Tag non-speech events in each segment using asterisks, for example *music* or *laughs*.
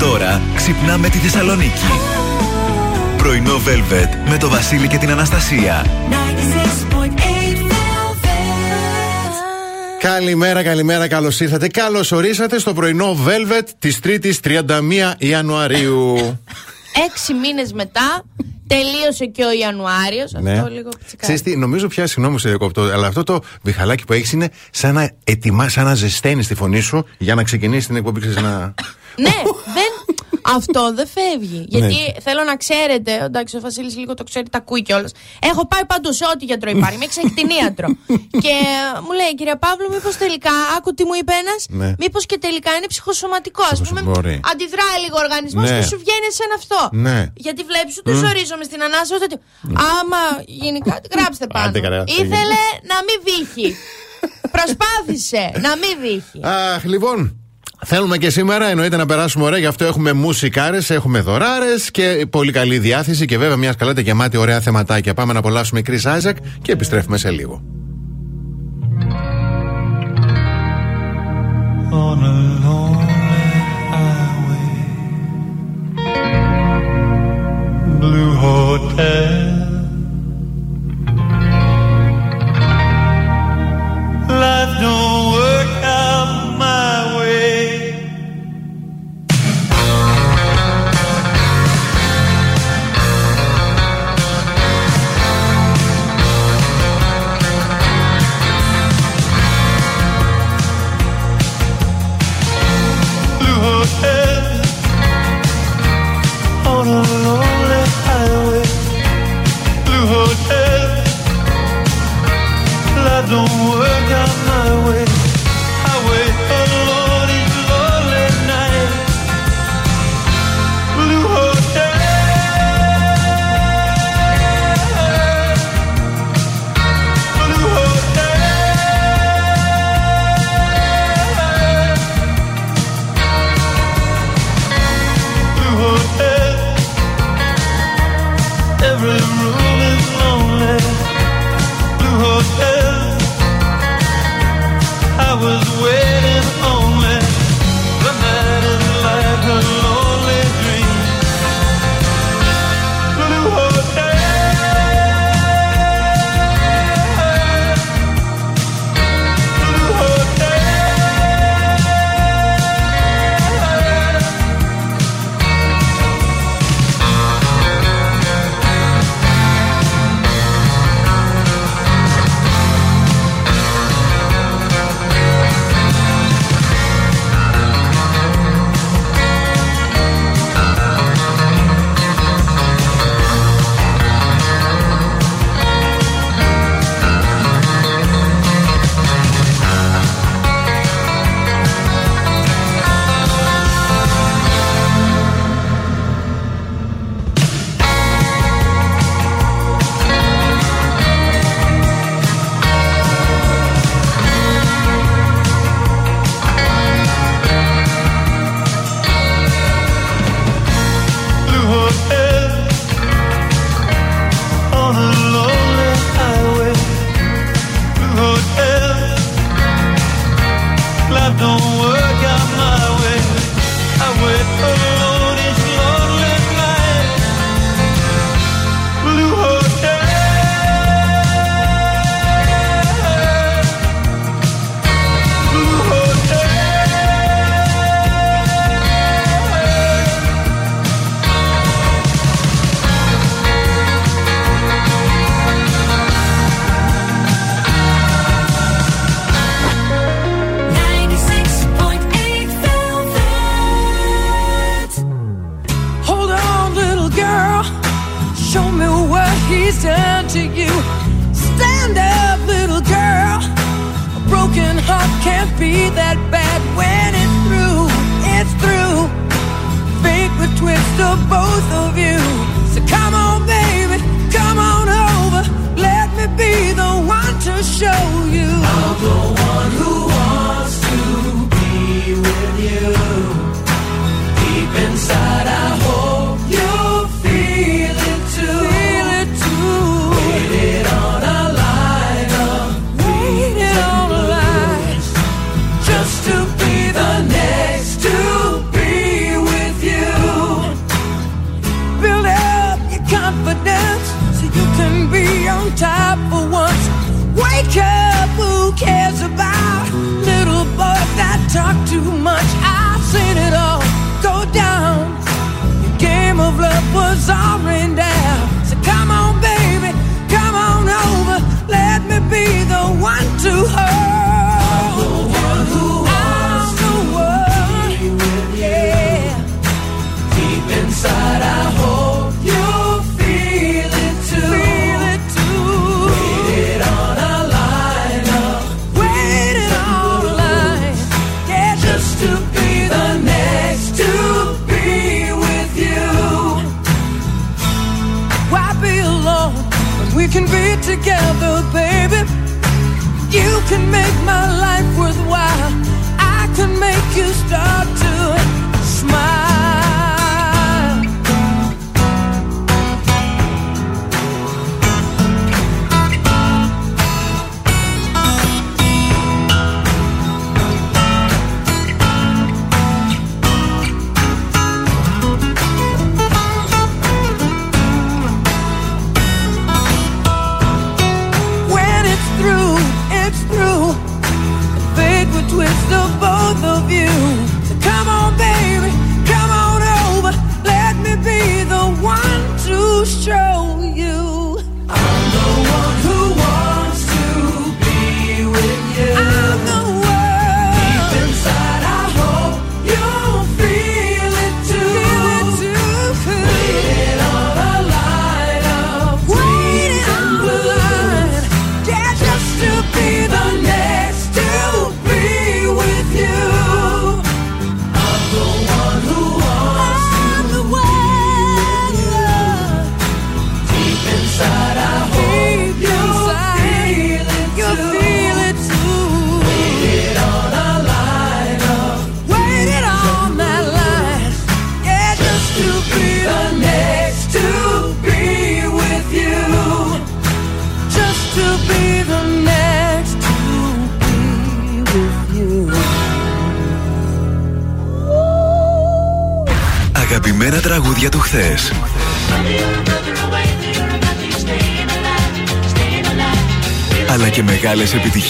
Τώρα ξυπνάμε τη Θεσσαλονίκη. Πρωινό Velvet με το Βασίλη και την Αναστασία. Καλημέρα, καλημέρα, καλώς ήρθατε. Καλώς ορίσατε στο πρωινό Velvet της 3η 31 Ιανουαρίου. *laughs* Έξι μήνες μετά τελείωσε και ο Ιανουάριος. Ναι. Αυτό λίγο Ξέρεις τι, νομίζω πια συγγνώμη σε διακόπτω, αλλά αυτό το βιχαλάκι που έχεις είναι σαν να ετοιμά, σαν να ζεσταίνεις τη φωνή σου για να ξεκινήσεις την εκπομπή. Ξέρεις, να... ναι, *laughs* δεν, αυτό δεν φεύγει. Γιατί Ναι. θέλω να ξέρετε, εντάξει, ο Βασίλης λίγο το ξέρει, τα ακούει κιόλας. Έχω πάει παντού σε ό,τι γιατρό υπάρχει. Με έχει κτηνίατρο. *laughs* και μου λέει, κυρία Παύλου, μήπως τελικά, άκου τι μου είπε ένας, Ναι. μήπως και τελικά είναι ψυχοσωματικό. Α πούμε, Μπορεί. αντιδράει λίγο ο οργανισμός Ναι. και σου βγαίνει εσένα αυτό. Ναι. Γιατί βλέπεις, τους ζορίζομαι στην ανάσα. Ότι... Άμα γίνει κάτι, *laughs* γράψτε πάνω. Άντε, καλά, Ήθελε να μην βύχει. Προσπάθησε να μην βύχει. Αχ, λοιπόν, θέλουμε και σήμερα εννοείται να περάσουμε ωραία, γι' αυτό έχουμε μουσικάρες, έχουμε δωράρες και πολύ καλή διάθεση και βέβαια μιας σκαλάτα γεμάτη ωραία θεματάκια. Πάμε να απολαύσουμε Chris Isaac και επιστρέφουμε σε λίγο. on a lonely highway. Blue hotel. Don't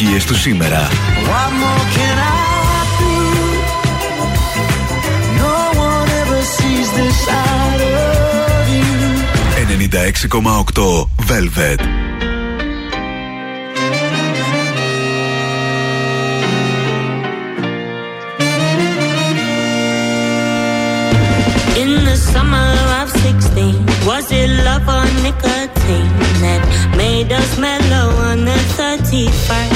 επιτυχίες του σήμερα. No 96,8 Velvet Was it love or nicotine that made us mellow on the 31st?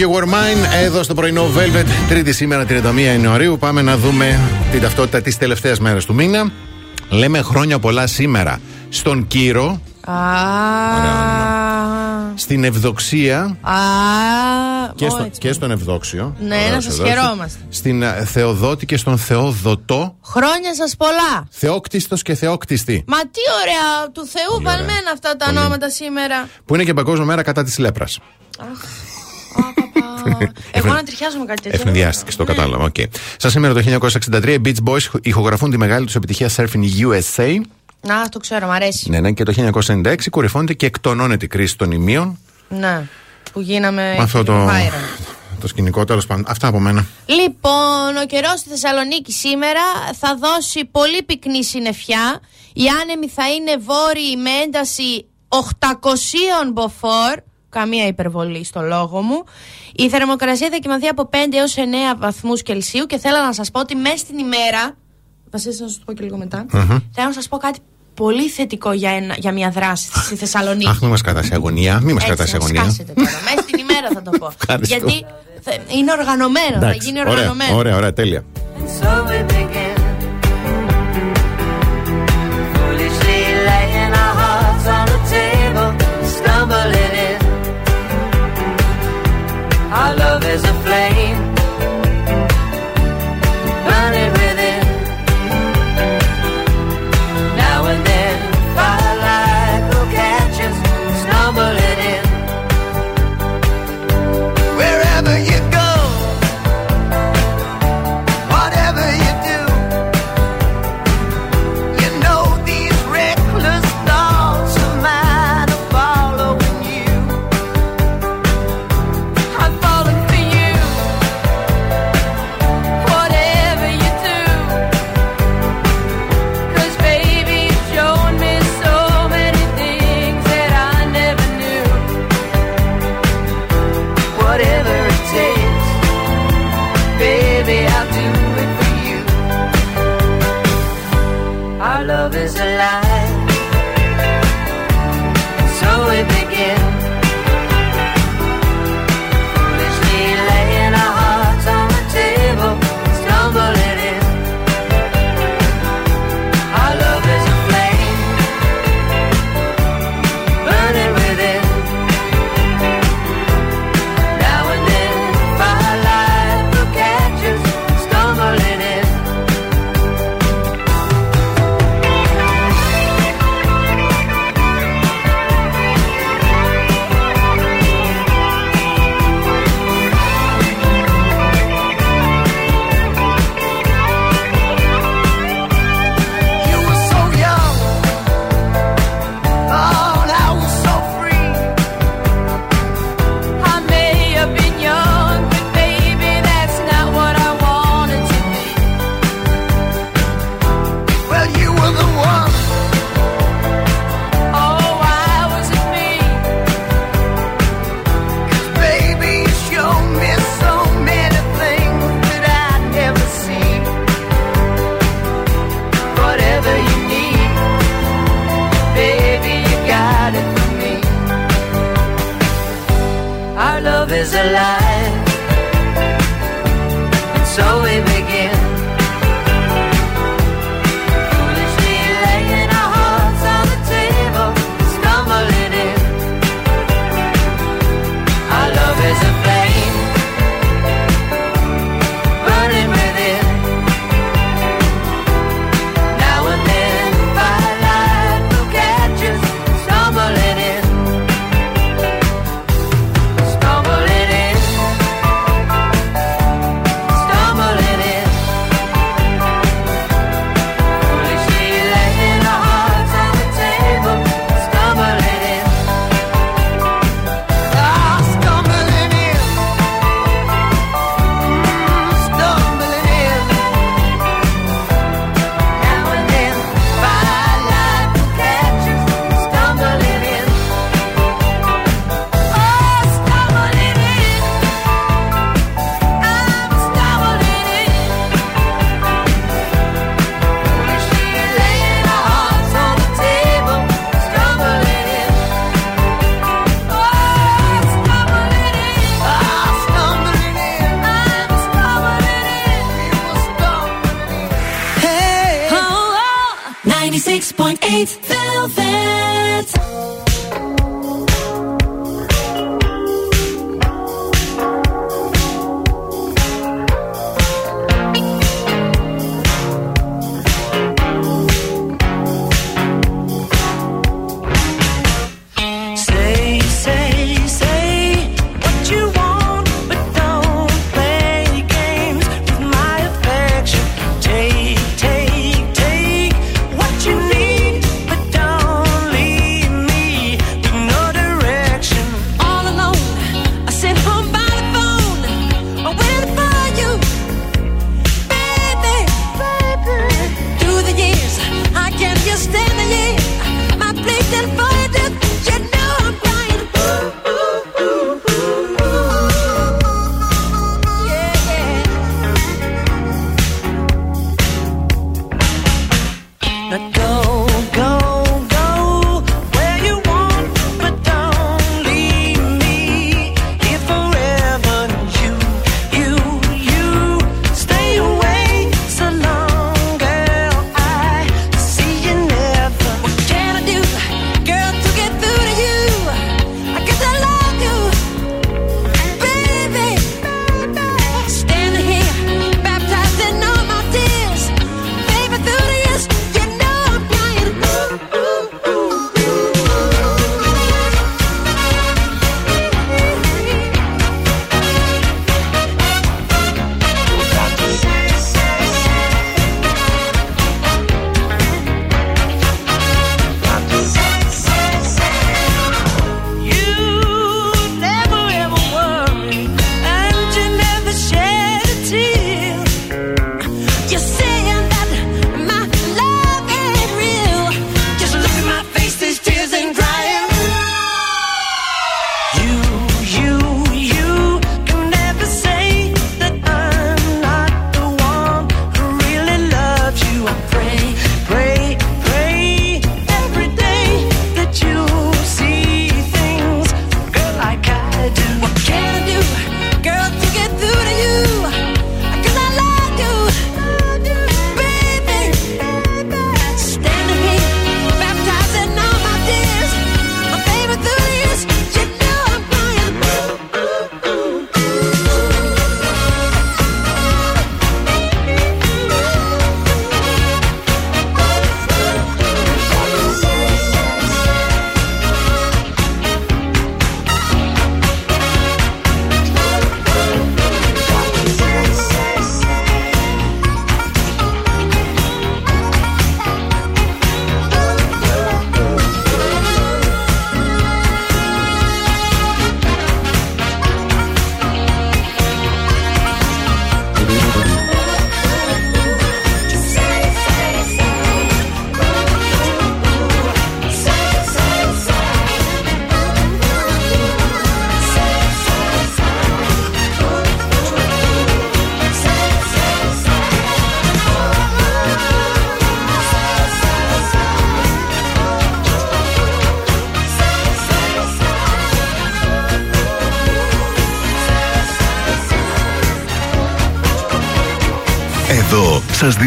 You Were Mine, εδώ στο πρωινό Velvet, Τρίτη σήμερα 31 Ιανουαρίου. Πάμε να δούμε την ταυτότητα της τελευταίας μέρας του μήνα. Λέμε χρόνια πολλά σήμερα στον Κύρο, Α. στην Ευδοξία Α. και, Ω, στο, έτσι. και στον Ευδόξιο. Ναι, Ωραίος να σας Ευδόξιος. χαιρόμαστε. Στην ε, Θεοδότη και στον Θεόδοτο. Χρόνια σας πολλά. Θεόκτιστος και Θεόκτιστη. Μα τι ωραία, του Θεού Πολύ ωραία. βαλμένα αυτά τα Πολύ. ονόματα σήμερα. Που είναι και Παγκόσμια Μέρα κατά της λέπρας. Εγώ να τριχιάζω με κάτι τέτοιο. Αιφνιδιάστηκες, το κατάλαβα. Οκ. Σας σήμερα το 1963 οι Beach Boys ηχογραφούν τη μεγάλη τους επιτυχία Surfin' USA. Να, το ξέρω, μ' αρέσει. Ναι, ναι, και το 1996 κορυφώνεται και εκτονώνεται η κρίση των Ιμίων. Ναι. Που γίναμε. Με αυτό το, viral. το σκηνικό τέλος πάντων. Αυτά από μένα. Λοιπόν, ο καιρός στη Θεσσαλονίκη σήμερα θα δώσει πολύ πυκνή συννεφιά. Οι άνεμοι θα είναι βόρειοι με ένταση 800 μποφόρ. Καμία υπερβολή στο λόγο μου. Η θερμοκρασία θα κοιμαθεί από 5 έως 9 βαθμούς Κελσίου και θέλω να σας πω ότι μέσα στην ημέρα. Βασίλη, να σας το πω και λίγο μετά. Θέλω να σας πω κάτι πολύ θετικό για, ένα, για μια δράση στη Θεσσαλονίκη. Αχ, μην μας κρατάς σε αγωνία. Μην μας Έτσι, κρατάς σε να αγωνία. σκάσετε τώρα. Μέσα στην ημέρα θα το πω. *laughs* Ευχαριστώ. Γιατί θα- είναι οργανωμένο, θα Εντάξει, γίνει ωραία, οργανωμένο. ωραία, ωραία, τέλεια.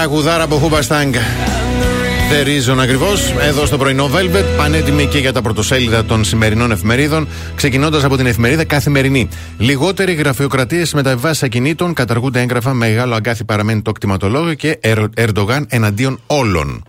Τραγουδάρα από Χούμπαστάγκ. The Reason ακριβώς. Εδώ στο πρωινό Velvet. Πανέτοιμοι και για τα πρωτοσέλιδα των σημερινών εφημερίδων. Ξεκινώντας από την εφημερίδα Καθημερινή. Λιγότερη γραφειοκρατία στι μεταβιβάσει ακινήτων. Καταργούνται έγγραφα. Μεγάλο αγκάθι παραμένει το κτηματολόγιο. Και Ερ- Ερντογάν εναντίον όλων.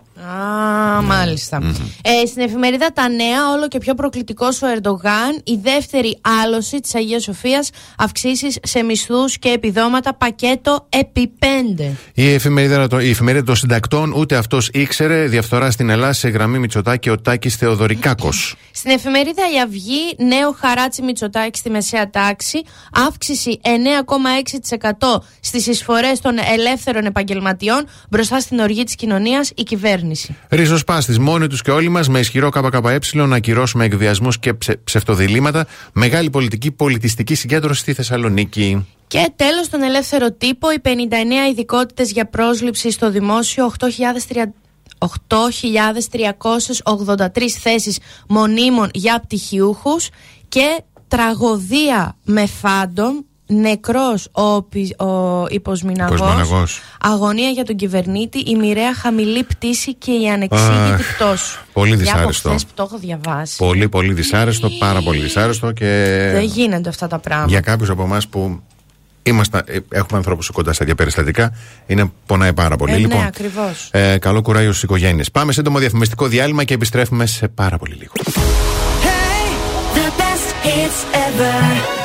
Α, μαλιστα Ε, στην εφημερίδα Τα Νέα, όλο και πιο προκλητικός ο Ερντογάν. Η δεύτερη άλωση της Αγίας Σοφίας. Αυξήσεις σε μισθούς και επιδόματα. Πακέτο επί πέντε. Η εφημερίδα, η εφημερίδα των συντακτών ούτε αυτός ήξερε. Διαφθορά στην Ελλάδα σε γραμμή Μητσοτάκη ο Τάκης Θεοδωρικάκος. Στην εφημερίδα Η Αυγή, νέο χαράτσι Μητσοτάκη στη μεσαία τάξη, αύξηση 9,6% στις εισφορές των ελεύθερων επαγγελματιών μπροστά στην οργή της κοινωνίας η κυβέρνηση. Ριζοσπάστη, μόνοι τους και όλοι μας, με ισχυρό ΚΚΕ, να ακυρώσουμε εκβιασμούς και ψε, ψευτοδιλήμματα. Μεγάλη πολιτική πολιτιστική συγκέντρωση στη Θεσσαλονίκη. Και τέλος τον ελεύθερο τύπο, οι 59 ειδικότητες για πρόσληψη στο δημόσιο, 8.383 θέσεις μονίμων για πτυχιούχους και τραγωδία με φάντομ, νεκρός ο, πι- ο υποσμηναγός, Υποσμηναγός. αγωνία για τον κυβερνήτη, η μοιραία χαμηλή πτήση και η ανεξήγητη Αχ, πτώση. πολύ Για από δυσάρεστο. χθες που το έχω διαβάσει. Πολύ, πολύ δυσάρεστο, πάρα πολύ δυσάρεστο και. Δεν γίνονται αυτά τα πράγματα. Για κάποιους από εμάς που είμαστε, ε, έχουμε ανθρώπους κοντά στα ίδια περιστατικά, είναι πονάει πάρα πολύ. Ε, λοιπόν, ναι, ακριβώς. ε, καλό κουράγιο στις οικογένειες. Πάμε σύντομο διαφημιστικό διάλειμμα και επιστρέφουμε σε πάρα πολύ λίγο. The best hits ever.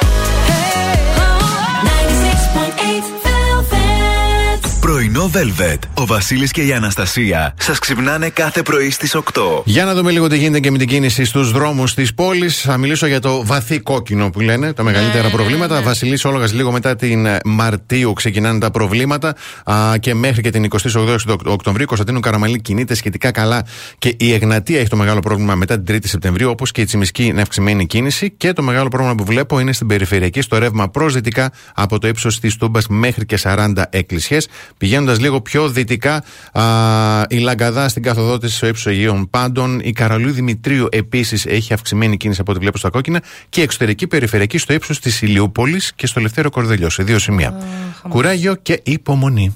Πρωινό Velvet. Ο Βασίλης και η Αναστασία σας ξυπνάνε κάθε πρωί στις 8. Για να δούμε λίγο τι γίνεται και με την κίνηση στους δρόμους της πόλης. Θα μιλήσω για το βαθύ κόκκινο που λένε, τα μεγαλύτερα προβλήματα. Βασιλής Όλογας, λίγο μετά την ε, Μαρτίου ξεκινάνε τα προβλήματα α, και μέχρι και την 28 Οκτωβρίου. Κωνσταντίνου Καραμαλή κινείται σχετικά καλά και η Εγνατία έχει το μεγάλο πρόβλημα μετά την 3η Σεπτεμβρίου, όπως και η Τσιμισκή είναι αυξημένη κίνηση. Και το μεγάλο πρόβλημα που βλέπω είναι στην περιφερειακή, στο ρεύμα προ δυτικά από το ύψος της Τούμπας μέχρι και 40 εκκλησιές. Πηγαίνοντας λίγο πιο δυτικά, α, η Λαγκαδά στην καθοδό τη στο ύψος Αγίων Πάντων. Η Καραλού Δημητρίου επίσης έχει αυξημένη κίνηση από ό,τι βλέπω στα κόκκινα. Και η εξωτερική περιφερειακή στο ύψος της Ηλιούπολης και στο Λευτέριο Κορδελιός, σε δύο σημεία. Κουράγιο και υπομονή.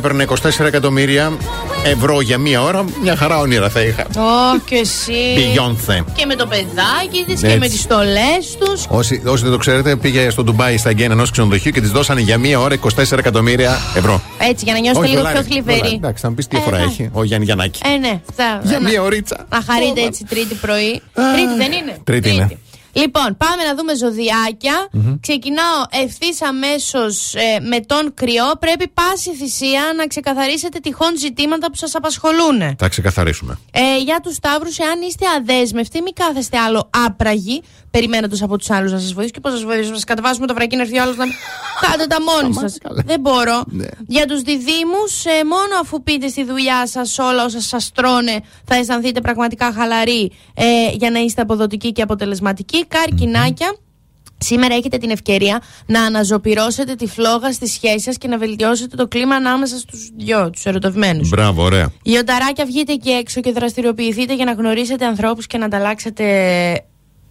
Έπαιρνε 24 εκατομμύρια ευρώ για μία ώρα, μια χαρά όνειρα θα είχα. Ω, και εσύ. Beyoncé. Και με το παιδάκι της και Έτσι. με τις στολές τους. Όσοι, όσοι δεν το ξέρετε, πήγε στο Ντουμπάι στα εγγένεια ενός ξενοδοχείου και της δώσανε για μία ώρα 24 εκατομμύρια ευρώ. Έτσι, για να νιώσετε Όχι, λίγο πιο δολάρια, δολάρια. θλιβεροί. Εντάξει, θα μου πεις τι Ε, φορά ναι. έχει ο Γιάννη Γιαννάκη. Ε, ναι. Θα, Για να- μία ωρίτσα. Να χαρείτε έτσι τρίτη πρωί. Τρίτη δεν είναι. Τρίτη είναι. Λοιπόν, πάμε να δούμε ζωδιάκια. Ξεκινάω ευθύς αμέσως με τον κρυό. Πρέπει πάση θυσία να ξεκαθαρίσετε τυχόν ζητήματα που σας απασχολούν. Θα ξεκαθαρίσουμε. Ε, για τους Σταύρους, εάν είστε αδέσμευτοι, μην κάθεστε άλλο άπραγοι, περιμένοντας από τους άλλους να σας βοηθήσουν. Και πώς θα σας βοηθήσουν, να σας κατεβάσουμε το βρακί να έρθει ο άλλος να. *laughs* Κάντε τα μόνοι σας. Δεν μπορώ. Ναι. Για τους διδήμου, ε, μόνο αφού πείτε στη δουλειά σας όλα όσα σας τρώνε, θα αισθανθείτε πραγματικά χαλαροί ε, για να είστε αποδοτικοί και αποτελεσματικοί. Καρκινάκια. Σήμερα έχετε την ευκαιρία να αναζωπυρώσετε τη φλόγα στη σχέση σας και να βελτιώσετε το κλίμα ανάμεσα στους δυο, τους ερωτευμένους. Μπράβο, ωραία. Λιονταράκια, βγείτε εκεί έξω και δραστηριοποιηθείτε για να γνωρίσετε ανθρώπους και να ανταλλάξετε.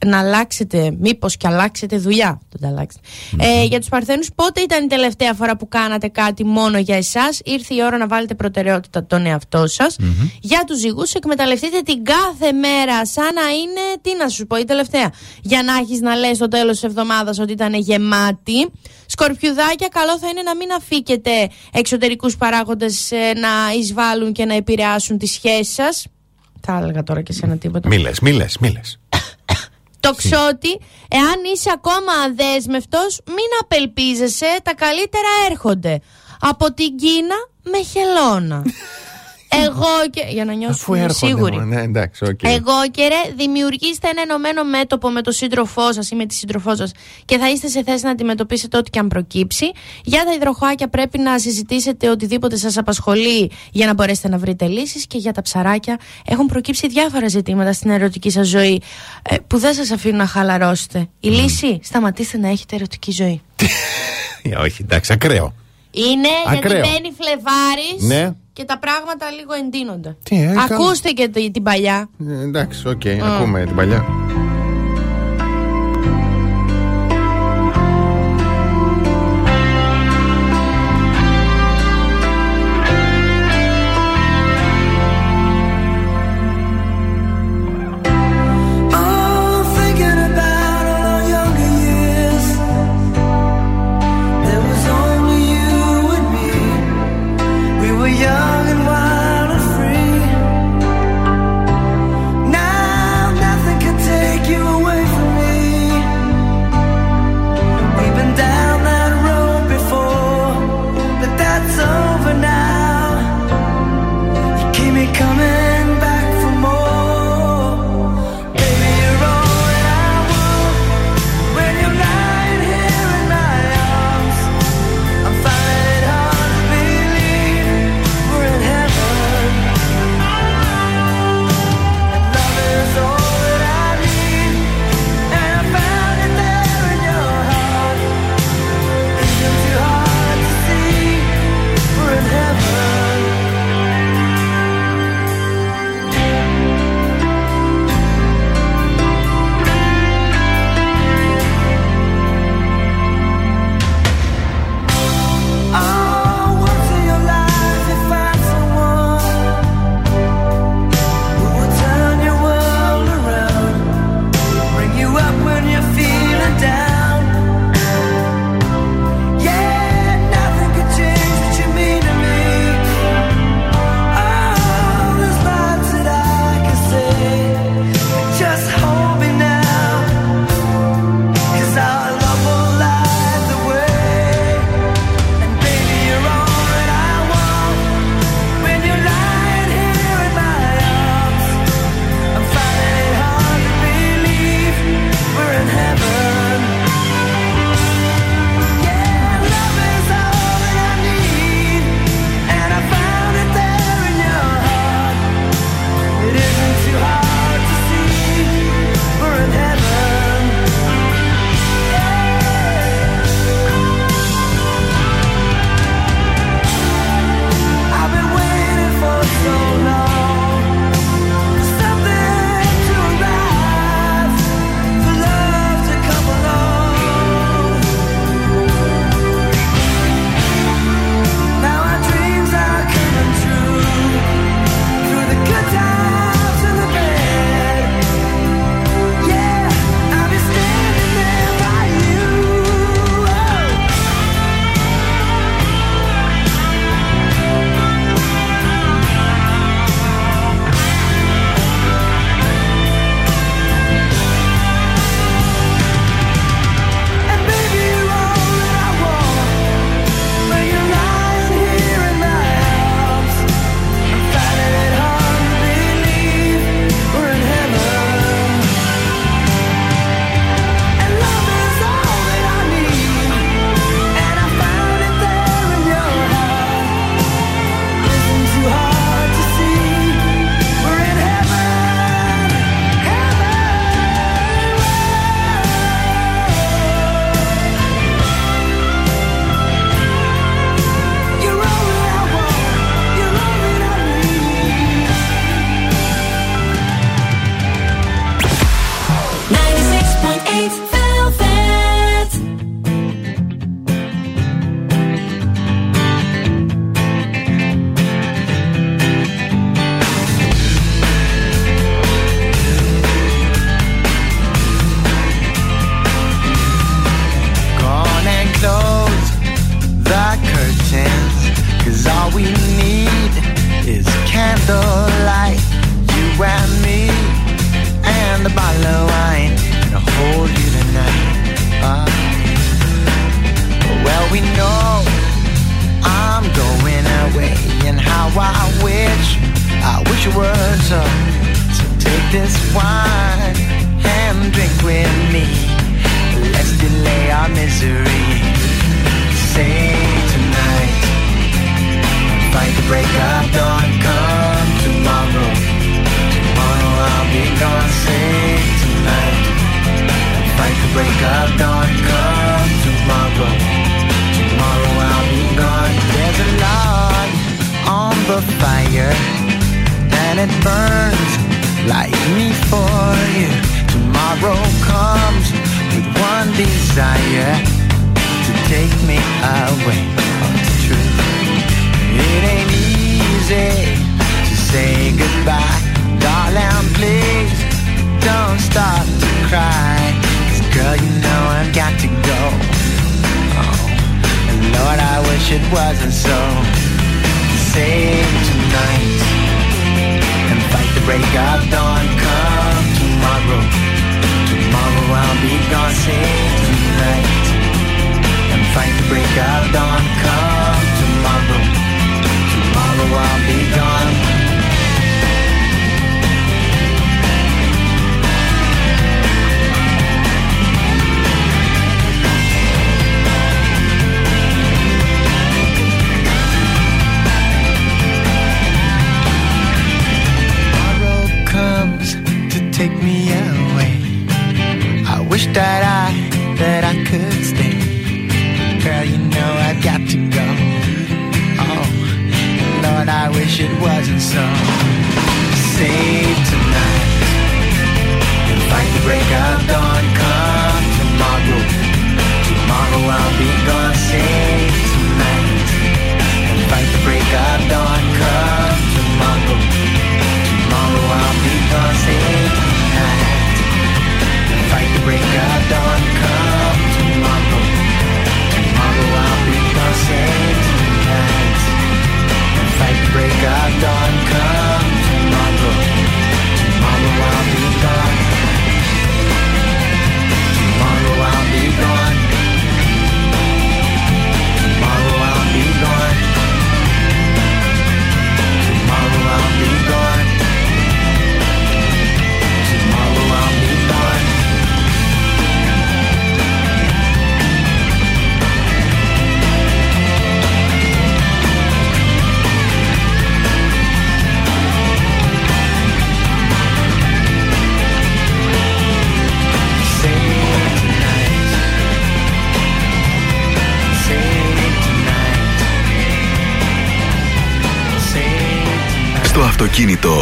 Να αλλάξετε, μήπως και αλλάξετε δουλειά. Το ανταλλάξετε. Ε, για τους Παρθένους, πότε ήταν η τελευταία φορά που κάνατε κάτι μόνο για εσάς, ήρθε η ώρα να βάλετε προτεραιότητα τον εαυτό σας. Για τους ζυγούς, εκμεταλλευτείτε την κάθε μέρα, σαν να είναι, τι να σου πω, η τελευταία. Για να έχεις να λες στο τέλος της εβδομάδας ότι ήταν γεμάτη. Σκορπιουδάκια, καλό θα είναι να μην αφήκετε εξωτερικούς παράγοντες να εισβάλλουν και να επηρεάσουν τις σχέσεις σας. Θα έλεγα τώρα και σε ένα τίποτα. Μίλε, μίλε, μίλε. Το ξότι, εάν είσαι ακόμα αδέσμευτος, μην απελπίζεσαι, τα καλύτερα έρχονται. Από την Κίνα με χελώνα. *laughs* Εγώ και. Για να νιώσω Αφού έρχονται. σίγουρη. μόνο, Ναι, εντάξει, οκ. Εγώ και ρε, δημιουργήστε ένα ενωμένο μέτωπο με τον σύντροφό σας ή με τη σύντροφό σας και θα είστε σε θέση να αντιμετωπίσετε ό,τι και αν προκύψει. Για τα υδροχοάκια πρέπει να συζητήσετε οτιδήποτε σας απασχολεί για να μπορέσετε να βρείτε λύσεις. Και για τα ψαράκια έχουν προκύψει διάφορα ζητήματα στην ερωτική σας ζωή ε, που δεν σας αφήνουν να χαλαρώσετε. Η λύση, σταματήστε να έχετε ερωτική ζωή. *laughs* Ε, Όχι, εντάξει, ακραίο. Είναι Ακραίο. γιατί μπαίνει Φλεβάρης Ναι. και τα πράγματα λίγο εντείνονται. Τι, ε, καλά. Ακούστε και τη- την παλιά. Ε, εντάξει, οκ, ακούμε την παλιά.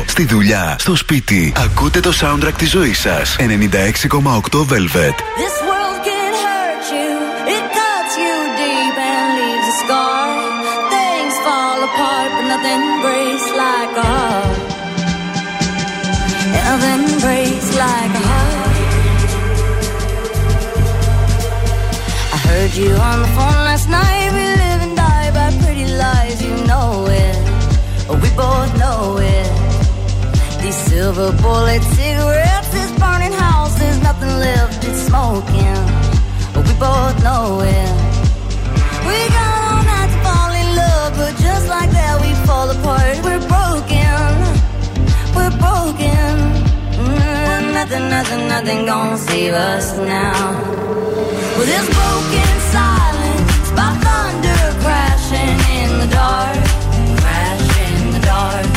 στη δουλειά, στο σπίτι. Ακούτε το soundtrack της ζωής σας. 96,8 Velvet. This world can you on the phone last night. We live and die by pretty lies. You know it. Silver bullet cigarettes, is burning house, there's nothing left, it's smoking. But we both know it. We got all night to fall in love, but just like that, we fall apart. We're broken, we're broken. Mm, nothing, nothing, nothing gonna save us now. Well, this broken silence by thunder crashing in the dark, crashing in the dark.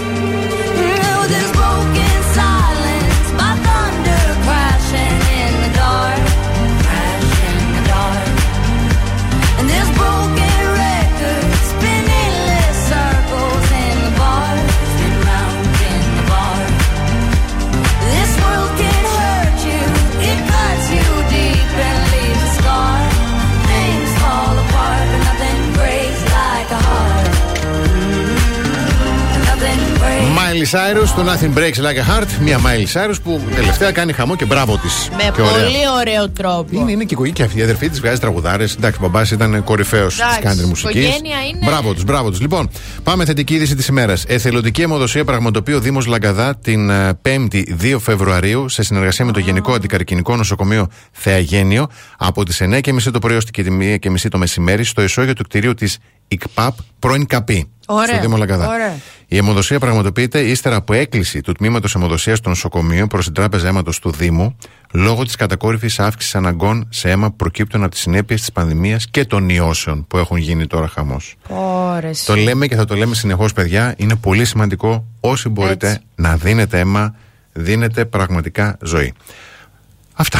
Miley Cyrus, το Nothing Breaks Like a Heart. Μια Miley Cyrus που τελευταία κάνει χαμό και μπράβο της. Με πολύ ωραίο τρόπο. Είναι, είναι και η και αυτή. Η αδερφή της βγάζει τραγουδάρες. Εντάξει, ο μπαμπάς ήταν κορυφαίος της Εντάξει, country μουσικής. οικογένεια είναι. Μπράβο τους, μπράβο τους. Λοιπόν, πάμε θετική είδηση της ημέρας. Εθελοντική αιμοδοσία πραγματοποιεί ο Δήμος Λαγκαδά την ε, 5η 2 Φεβρουαρίου σε συνεργασία με το Γενικό Αντικαρκυνικό Νοσοκομείο Θεαγένιο από τις 9.30 το πρωί ω και τη 1.30 το μεσημέρι στο ισόγειο του κτηρίου της ΙΚΠΑΠ πρώην ΚΑΠΗ. Ωραία, Στο Δήμο Λαγκαδά. ωραία. Η αιμοδοσία πραγματοποιείται ύστερα από έκκληση του τμήματος αιμοδοσίας των νοσοκομείων προς την Τράπεζα Αίματος του Δήμου λόγω της κατακόρυφης αύξησης αναγκών σε αίμα που προκύπτουν από τις συνέπειες της πανδημίας και των ιώσεων που έχουν γίνει τώρα χαμός. Ωρες. Το λέμε και θα το λέμε συνεχώς, παιδιά. Είναι πολύ σημαντικό όσοι μπορείτε Έτσι. να δίνετε αίμα, δίνετε πραγματικά ζωή. Αυτά.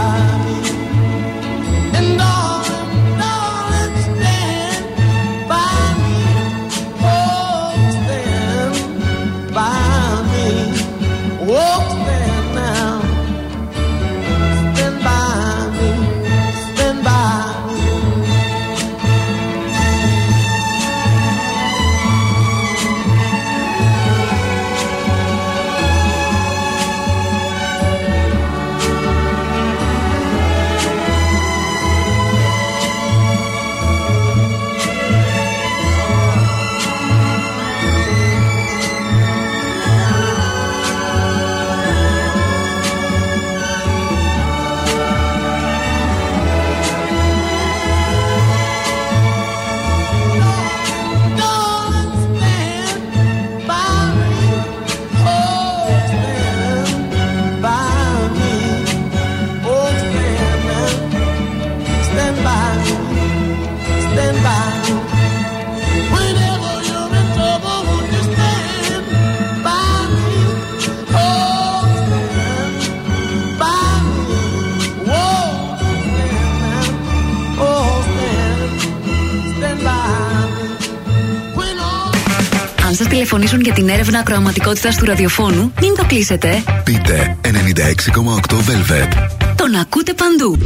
Αν σας τηλεφωνήσουν για την έρευνα ακροαματικότητας του ραδιοφώνου, μην το κλείσετε. Πείτε 96,8 Velvet. Τον ακούτε παντού.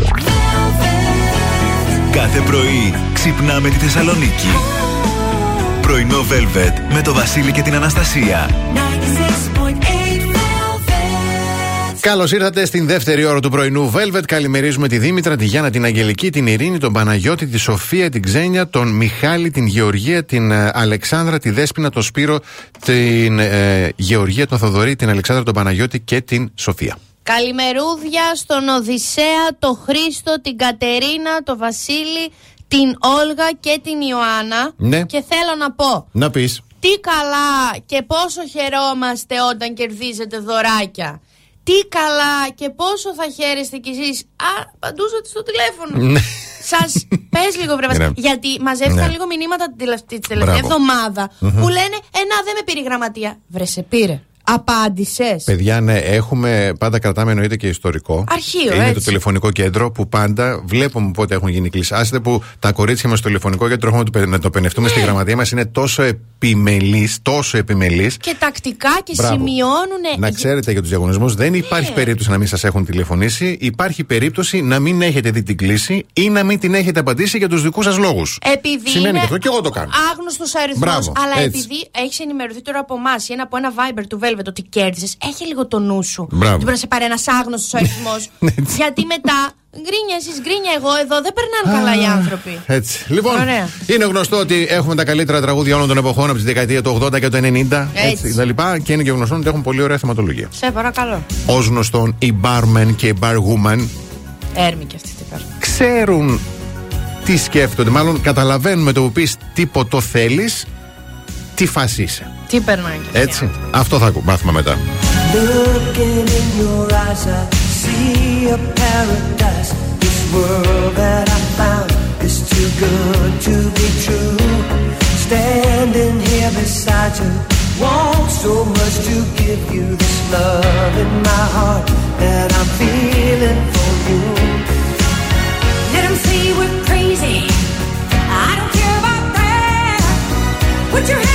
Κάθε πρωί ξυπνάμε τη Θεσσαλονίκη. Πρωινό Velvet με το Βασίλη και την Αναστασία. Καλώς ήρθατε στην δεύτερη ώρα του πρωινού Velvet. Καλημερίζουμε τη Δήμητρα, τη Γιάννα, την Αγγελική, την Ειρήνη, τον Παναγιώτη, τη Σοφία, την Ξένια, τον Μιχάλη, την Γεωργία, την ε, Αλεξάνδρα, τη Δέσπινα, τον Σπύρο, την ε, Γεωργία, τον Θοδωρή, την Αλεξάνδρα, τον Παναγιώτη και την Σοφία. Καλημερούδια στον Οδυσσέα, τον Χρήστο, την Κατερίνα, τον Βασίλη, την Όλγα και την Ιωάννα. Ναι. Και θέλω να πω. Να πεις. Τι καλά και πόσο χαιρόμαστε όταν κερδίζετε δωράκια. Τι καλά και πόσο θα χαίρεστε κι εσείς Α, απαντούσατε στο τηλέφωνο. Ναι. Σας πες λίγο βρε Ναι. Γιατί μαζεύτηκαν Ναι. λίγο μηνύματα τη τελευ- τη τελευταία Μπράβο. εβδομάδα Που λένε Ε να δεν με πήρε η γραμματεία Βρε σε πήρε Απάντησες Παιδιά, ναι, έχουμε, πάντα κρατάμε εννοείται και ιστορικό. Αρχείο, Είναι έτσι. το τηλεφωνικό κέντρο που πάντα βλέπουμε πότε έχουν γίνει κλήσει. Άστε που τα κορίτσια μας στο τηλεφωνικό κέντρο έχουμε να το πε- να το πενευτούμε στη γραμματεία μας είναι τόσο επιμελής, τόσο επιμελής. Και τακτικά και Μπράβο. σημειώνουν Να ξέρετε για τους διαγωνισμούς, δεν υπάρχει Ναι. περίπτωση να μην σας έχουν τηλεφωνήσει. Υπάρχει περίπτωση να μην έχετε δει την κλήση ή να μην την έχετε απαντήσει για τους δικούς σας λόγους. Επειδή Σημαίνει είναι και αυτό και εγώ το κάνω. Άγνωστος αριθμός. Μπράβο, Αλλά έτσι. επειδή έχεις ενημερωθεί τώρα από εμάς ή ένα από ένα Viber του Velvet ότι κέρδισες, έχει λίγο το νου σου. Μπράβο. Δεν μπορεί να σε πάρει ένας άγνωστος αριθμός. *laughs* Έτσι. γιατί μετά γκρίνια εσείς, γκρίνια εγώ, εδώ δεν περνάνε καλά οι άνθρωποι. Έτσι. Λοιπόν, Ωραία. είναι γνωστό ότι έχουμε τα καλύτερα τραγούδια όλων των εποχών από τη δεκαετία του 80 και του 90. Έτσι. τα λοιπά, και είναι και γνωστό ότι έχουν πολύ ωραία θεματολογία. Σε παρακαλώ. Ω γνωστόν, οι barmen και οι barwoman Έρμη και αυτή τι παίρνω. ξέρουν τι σκέφτονται. Μάλλον καταλαβαίνουν με το που πεις τίποτα θέλεις, τι φάση είσαι. Τι περνάει και Έτσι. Αυτό θα ακού- μάθουμε μετά. Looking in your eyes, I see a paradise. This world that I found is too good to be true. Standing here beside you, want so much to give you this love in my heart that I'm feeling for you. Let 'em say we're crazy. I don't care about that. Put your hand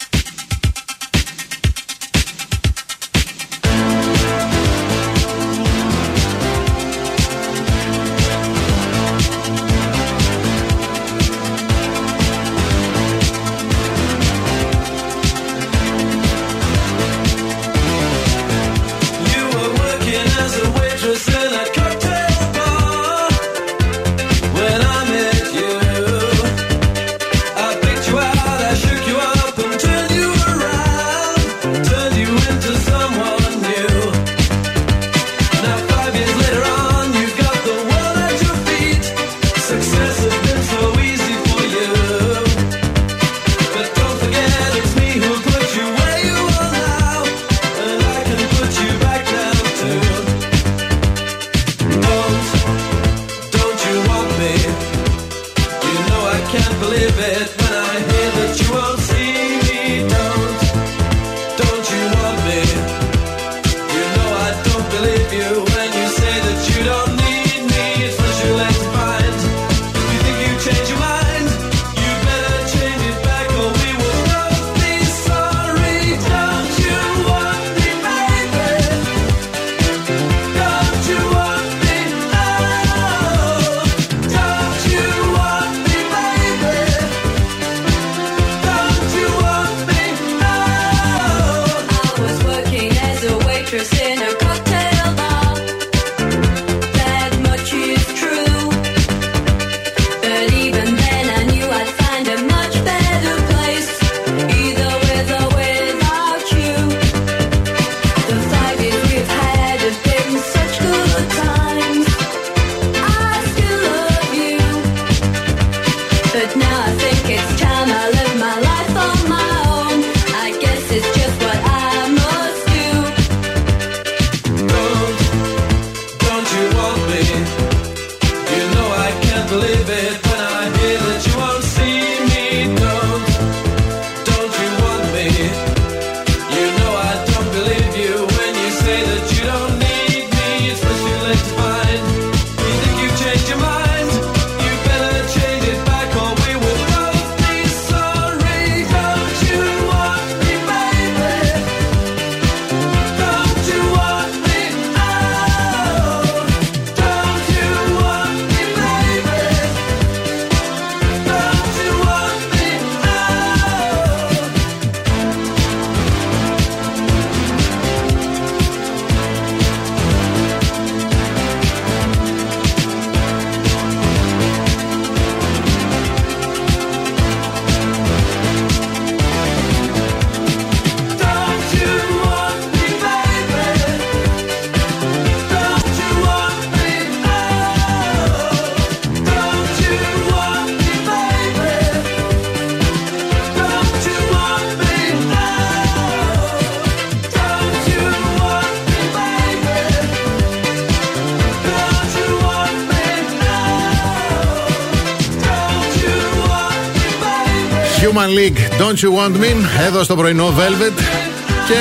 Human League, Don't You Want Me, εδώ στο πρωινό Velvet. Και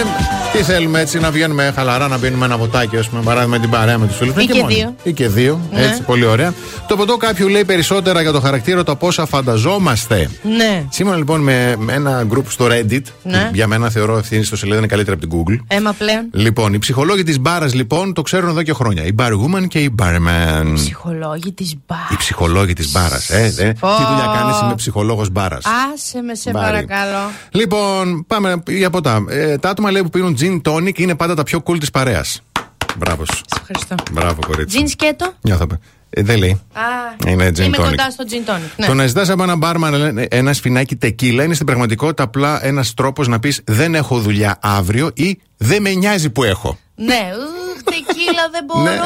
τι θέλουμε έτσι, να βγαίνουμε χαλαρά, να πίνουμε ένα ποτάκι, ας πούμε, παράδειγμα την παρέα με τους φίλους. Ή και δύο. Ή και δύο, Ναι. έτσι, πολύ ωραία. Το ποτό κάποιου λέει περισσότερα για το χαρακτήρα το πόσα φανταζόμαστε. Ναι. Σήμερα λοιπόν με, με ένα group στο Reddit, Ναι. για μένα θεωρώ ευθύνη στο σελίδα είναι καλύτερα από την Google. Έμα πλέον. Λοιπόν, οι ψυχολόγοι της μπάρας λοιπόν το ξέρουν εδώ και χρόνια. Η barwoman και η barman. Ψυχολόγοι της μπάρας. Οι ψυχολόγοι της μπάρας. Ε, ε. Τι δουλειά κάνεις, είμαι ψυχολόγος μπάρας. Άσε με σε Μπάρι. παρακαλώ. Λοιπόν, πάμε για ποτά. Ε, τα άτομα λέει που πίνουν gin tonic είναι πάντα τα πιο cool της παρέας. Μπράβος. σου. Σε ευχαριστώ. Μπράβο, κορίτσι. Τζιν σκέτο; Νιώθω. Ε, δεν λέει. Α, Είναι gin είμαι tonic. κοντά στο gin tonic. Ναι. Το να ζητά από έναν μπάρμαν ένα σφινάκι τεκίλα είναι στην πραγματικότητα απλά ένας τρόπος να πεις Δεν έχω δουλειά αύριο ή Δεν με νοιάζει που έχω. Ναι, ου, τεκίλα δεν μπορώ. Ναι.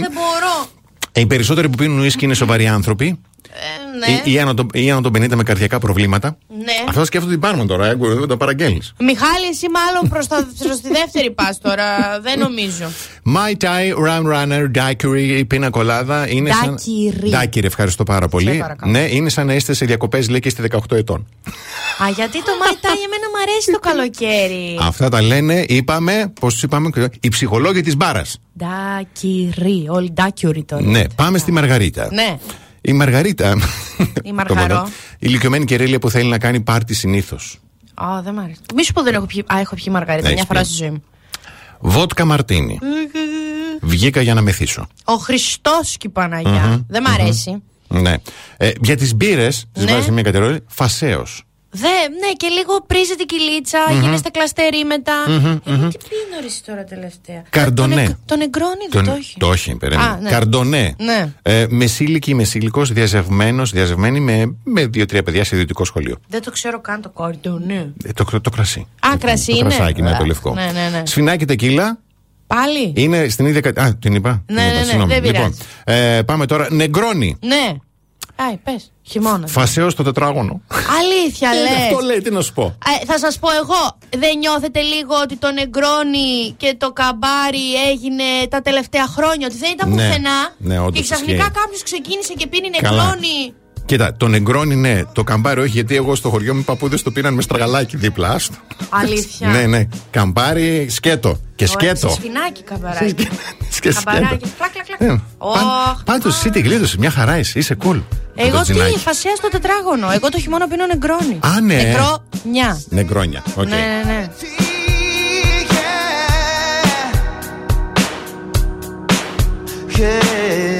δεν μπορώ. Οι περισσότεροι που πίνουν ουίσκι είναι σοβαροί άνθρωποι Ε, ναι. Ή, ή, άνω των, ή άνω των 50 με καρδιακά προβλήματα. Ναι. Αυτό σκέφτονται την πάρουμε τώρα, ε, δεν το παραγγέλνεις. Μιχάλη, εσύ μάλλον προς, τα, προς τη δεύτερη πας τώρα. Δεν νομίζω. My Tai Round Runner Daiquiri η πίνα κολάδα είναι σαν. Daiquiri. Daiquiri, ευχαριστώ πάρα πολύ. παρακαλώ. Ναι, είναι σαν να είστε σε διακοπές, λέει και είστε 18 ετών. Α, γιατί το Mai Tai εμένα μου αρέσει το καλοκαίρι. Αυτά τα λένε, είπαμε, πώς τους είπαμε, οι ψυχολόγοι της μπάρας. Ντάκυρι. Όλοι ντάκιουρι τώρα. Ναι, πάμε στη Μαργαρίτα. Ναι. Η Μαργαρίτα. Η *laughs* Μαργαρό. Το μοντέλο, Η ηλικιωμένη κερέλια που θέλει να κάνει πάρτι συνήθως. Α, δεν μ' αρέσει. Μη σου πω δεν έχω πιει. Α, έχω πιει μαργαρίτα Έχεις μια φορά πιει. στη ζωή μου. Βότκα μαρτίνι. Βγήκα για να μεθύσω. Ο Χριστός και η παναγια Δεν μ' αρέσει. Ναι. Ε, για τις μπύρες, τις Ναι. βάζει σε μια κατηγορία, φασαίο. Δε, ναι, και λίγο πρίζει την κυλίτσα, γίνεστε κλαστεροί μετά. Εγώ τι πίνω ρε εσύ τώρα τελευταία; Καρντονέ. Τον, εγ- τον εγκρόνι δεν το έχει. Το έχει, περίμενε. Α, ναι. Καρντονέ. Ναι. Ε, μεσήλικη ή μεσήλικο, διαζευμένος, διαζευμένη με, με δύο-τρία παιδιά σε ιδιωτικό σχολείο. Δεν το ξέρω καν το κόρτονε. Ε, το, κρα- το κρασί. Α, κρασί το είναι. κρασάκι, ναι, Α, το λευκό. ναι, ναι, ναι. Σφινάκι τεκίλα Πάλι; είναι στην ίδια κατηγορία. Α, την είπα. Ναι, Την είπα, ναι, ναι, συγγνώμη. δεν λοιπόν, ε, πάμε τώρα. Νεγκρόνι. Ναι. Άι, πες. Χειμώνας. Φασαίο στο τετράγωνο. Αλήθεια Ε, λες. Αυτό λέει, τι να σου πω. Ε, θα σας πω εγώ, δεν νιώθετε λίγο ότι το νεγκρόνι και το καμπάρι έγινε τα τελευταία χρόνια, ότι δεν ήταν Ναι, πουθενά; Ναι, όντως και ξαφνικά ισχύει. κάποιος ξεκίνησε και πίνει Καλά. νεγκρόνι. Κοίτα, το νεγκρόνι ναι, το καμπάρι όχι, γιατί εγώ στο χωριό μου οι παππούδες το πήραν με στραγαλάκι δίπλα. άστο. Αλήθεια. ναι, ναι. Καμπάρι σκέτο. Και Ωραία, σκέτο. σε Σφινάκι καμπαράκι. Και σκέτο. *laughs* Καμπαράκι. Κλακ, κλακ, κλακ. Ε, Ωχ. Πάντως εσύ τη γλίτωσες, μια χαρά είσαι, είσαι cool. Με Εγώ το τι, τζινάκι. φασέα στο τετράγωνο. Εγώ το χειμώνα πίνω νεγκρόνι. Α, ναι. Νεγκρόνια. Νεγκρόνια. οκ. Ναι, ναι, ναι. Let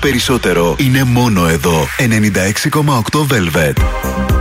περισσότερο είναι μόνο εδώ. 96,8 Velvet.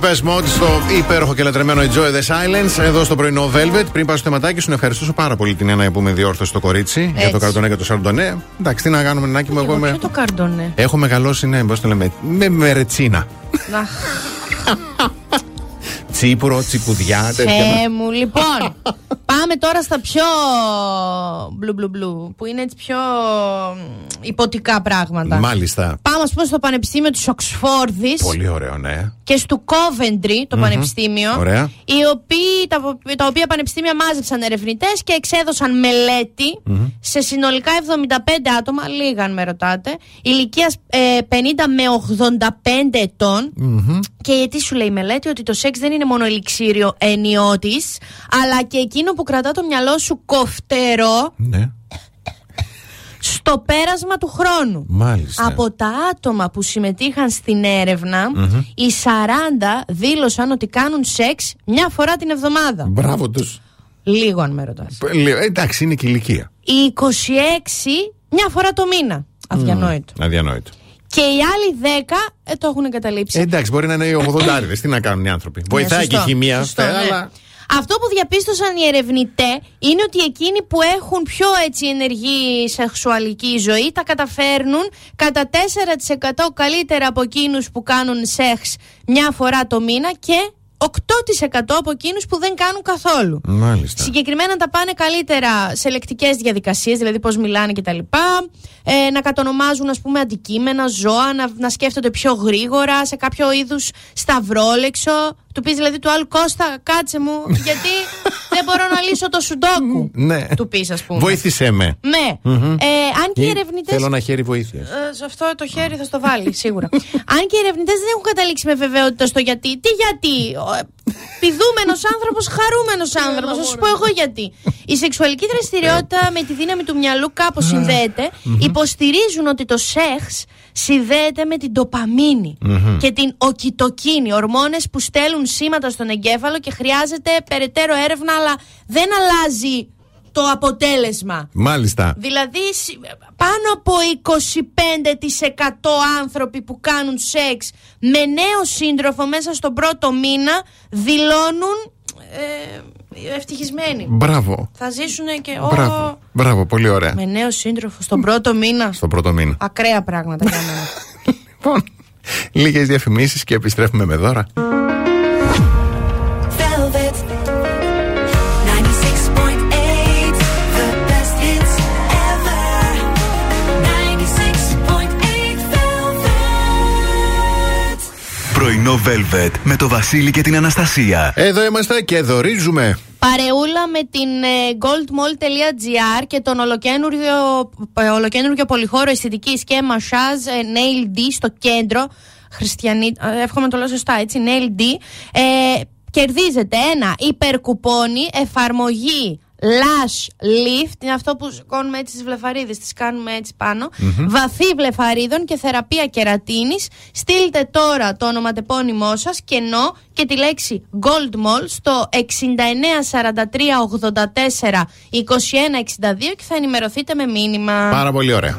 Deepest Mode στο υπέροχο και λατρεμένο Enjoy the Silence εδώ στο πρωινό Velvet. Πριν πάω στο θεματάκι σου, να ευχαριστήσω πάρα πολύ την Ένα που με διόρθωσε το κορίτσι για το Έτσι. καρτονέ και το σαρντονέ. Εντάξει, τι να κάνουμε, Νάκη μου, εγώ Εγώ είμαι. ποιο το καρντονέ. Έχω μεγαλώσει, ναι, πώς το λέμε, με μερετσίνα. Να, *laughs* Τσίπουρο, τσιπουδιά, τέτοια. Θεέ μου, λοιπόν. Πάμε τώρα στα πιο μπλου μπλου μπλου, που είναι έτσι πιο μ, υποτικά πράγματα. Μάλιστα. Πάμε, ας πούμε, στο Πανεπιστήμιο της Οξφόρδης Πολύ ωραίο, ναι. Και στο Coventry, το πανεπιστήμιο. Ωραία. Οι οποίοι, τα, τα οποία πανεπιστήμια μάζεψαν ερευνητές και εξέδωσαν μελέτη σε συνολικά 75 άτομα, λίγα αν με ρωτάτε, ηλικίας 50 με 85 ετων Και γιατί σου λέει η μελέτη; Ότι το σεξ δεν είναι μόνο ελιξίριο ενιώτη, αλλά και εκείνο που κρατά το μυαλό σου κοφτερό Ναι. Στο πέρασμα του χρόνου. Μάλιστα. Από τα άτομα που συμμετείχαν στην ερευνα οι 40 δήλωσαν ότι κάνουν σεξ μια φορά την εβδομάδα. Μπράβο τους. Λίγο αν με ρωτάς. Εντάξει, είναι και ηλικία. Οι 26 μια φορά το μήνα. Αδιανόητο. Αδιανόητο. Και οι άλλοι 10 ε, το έχουν εγκαταλείψει. Ε, εντάξει, μπορεί να είναι οι 80 Τι να κάνουν οι άνθρωποι. Βοηθάει και η σωστό, χημεία, σωστό, ε, ναι. Αλλά. Αυτό που διαπίστωσαν οι ερευνητέ είναι ότι εκείνοι που έχουν πιο έτσι ενεργή σεξουαλική ζωή τα καταφέρνουν κατά 4% καλύτερα από εκείνους που κάνουν σεξ μια φορά το μήνα και 8% από εκείνους που δεν κάνουν καθόλου. Μάλιστα. Συγκεκριμένα τα πάνε καλύτερα σε λεκτικές διαδικασίες, δηλαδή πώς μιλάνε κτλ. Ε, να κατονομάζουν ας πούμε αντικείμενα, ζώα, να, να σκέφτονται πιο γρήγορα σε κάποιο είδους σταυρόλεξο. Του πεις δηλαδή του άλλου Κώστα, κάτσε μου, *laughs* γιατί δεν μπορώ να λύσω το σουντόκου. Ναι. Του πεις, ας πούμε. Βοήθησέ με. Ναι. Μμμ. Ε, αν και οι Ή ερευνητέ. Θέλω ένα χέρι βοήθεια. Ε, σε αυτό το χέρι θα στο βάλει, σίγουρα. Αν και οι ερευνητές δεν έχουν καταλήξει με βεβαιότητα στο γιατί. Τι γιατί; Πηδούμενος άνθρωπος, χαρούμενος άνθρωπος. Θα σου πω εγώ γιατί. Η σεξουαλική δραστηριότητα με τη δύναμη του μυαλού κάπως συνδέεται. Υποστηρίζουν ότι το σεξ συνδέεται με την ντοπαμίνη Μμμ. και την οκιτοκίνη, ορμόνες που στέλνουν σήματα στον εγκέφαλο και χρειάζεται περαιτέρω έρευνα, αλλά δεν αλλάζει το αποτέλεσμα. Μάλιστα. Δηλαδή σι- πάνω από 25% άνθρωποι που κάνουν σεξ με νέο σύντροφο μέσα στον πρώτο μήνα δηλώνουν ε, ευτυχισμένοι. Μπράβο. Θα ζήσουν και Μπράβο. «Ω, Μπράβο, πολύ ωραία. με νέο σύντροφο στον πρώτο μήνα. Στο πρώτο μήνα. Ακραία πράγματα *laughs* για μένα. Λοιπόν, λίγες διαφημίσεις και επιστρέφουμε με δώρα. Πρωινό Velvet με το Βασίλη και την Αναστασία. Εδώ είμαστε και δορίζουμε. Παρεούλα με την ε, goldmall.gr και τον ολοκένουργιο, ε, ολοκένουργιο πολυχώρο αισθητικής και μασάζ ε, Nail D στο κέντρο. Χριστιανή, ε, εύχομαι να το λέω σωστά, έτσι, Nail D. Ε, κερδίζετε ένα υπερκουπόνι, εφαρμογή Lash Lift, είναι αυτό που σηκώνουμε έτσι τις βλεφαρίδες, τις κάνουμε έτσι πάνω. Μμμ. Βαθύ βλεφαρίδων και θεραπεία κερατίνης. Στείλτε τώρα το ονοματεπώνυμό σας κενό και τη λέξη Gold Mall στο 694384 2162 και θα ενημερωθείτε με μήνυμα. Πάρα πολύ ωραία.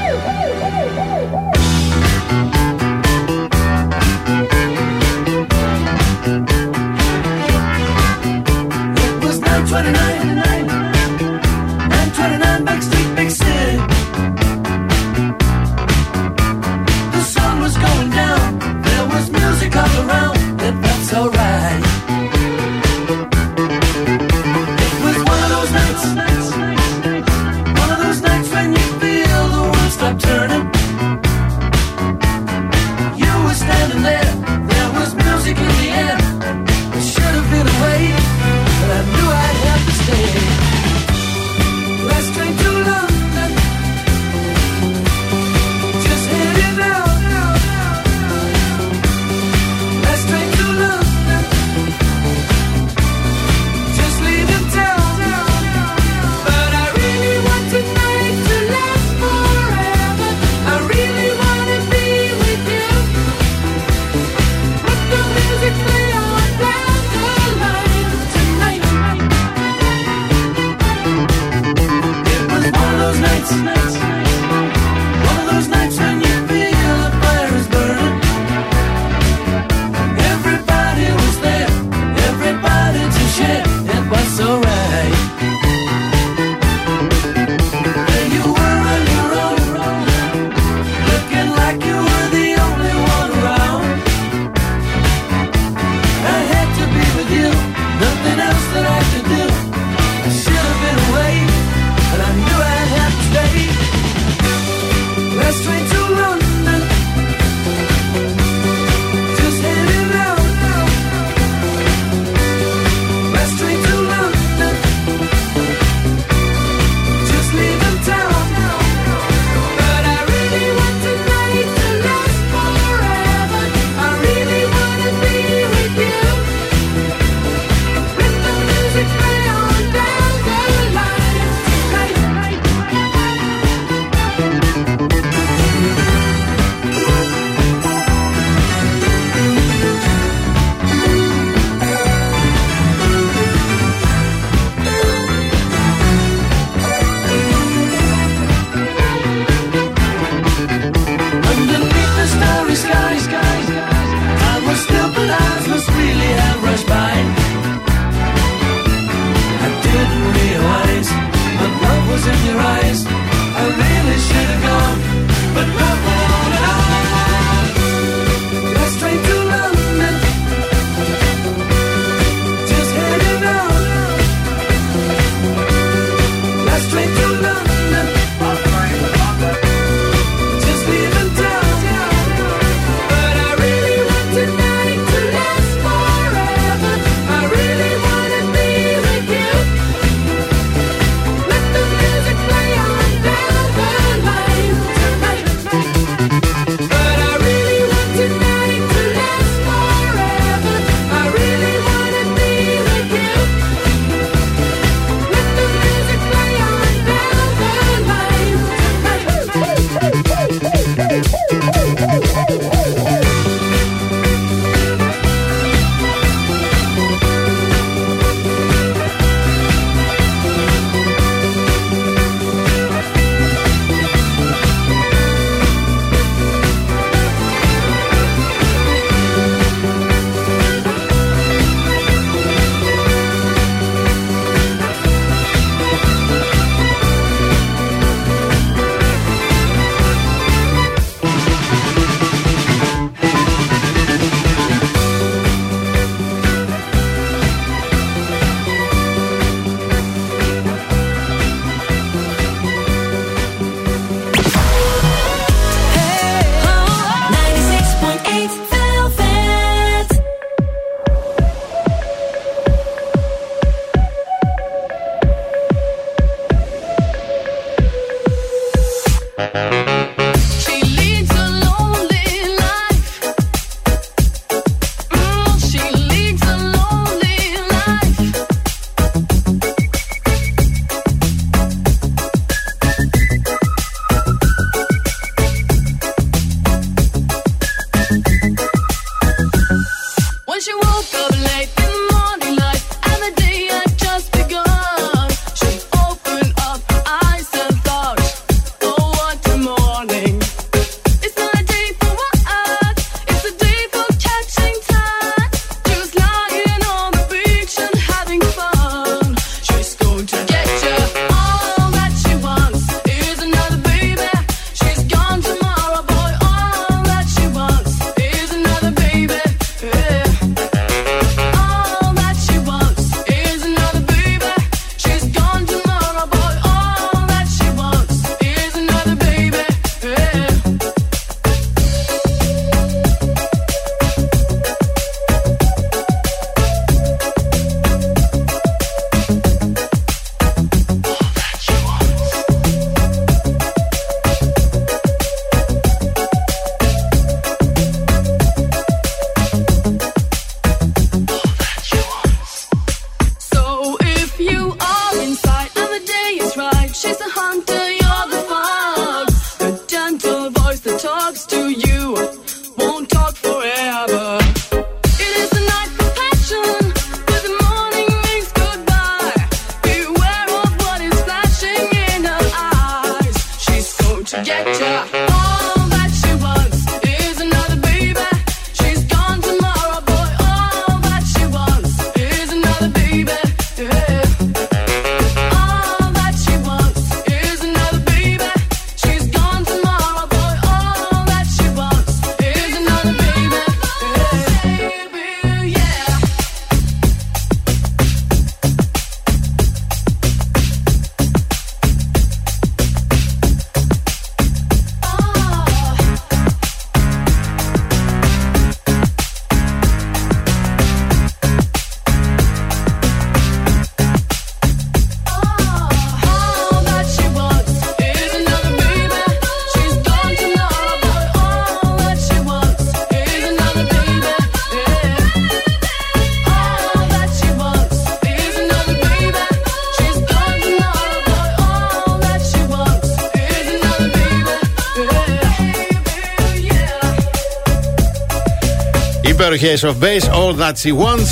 Υπέροχη Ace of Base, All That She Wants.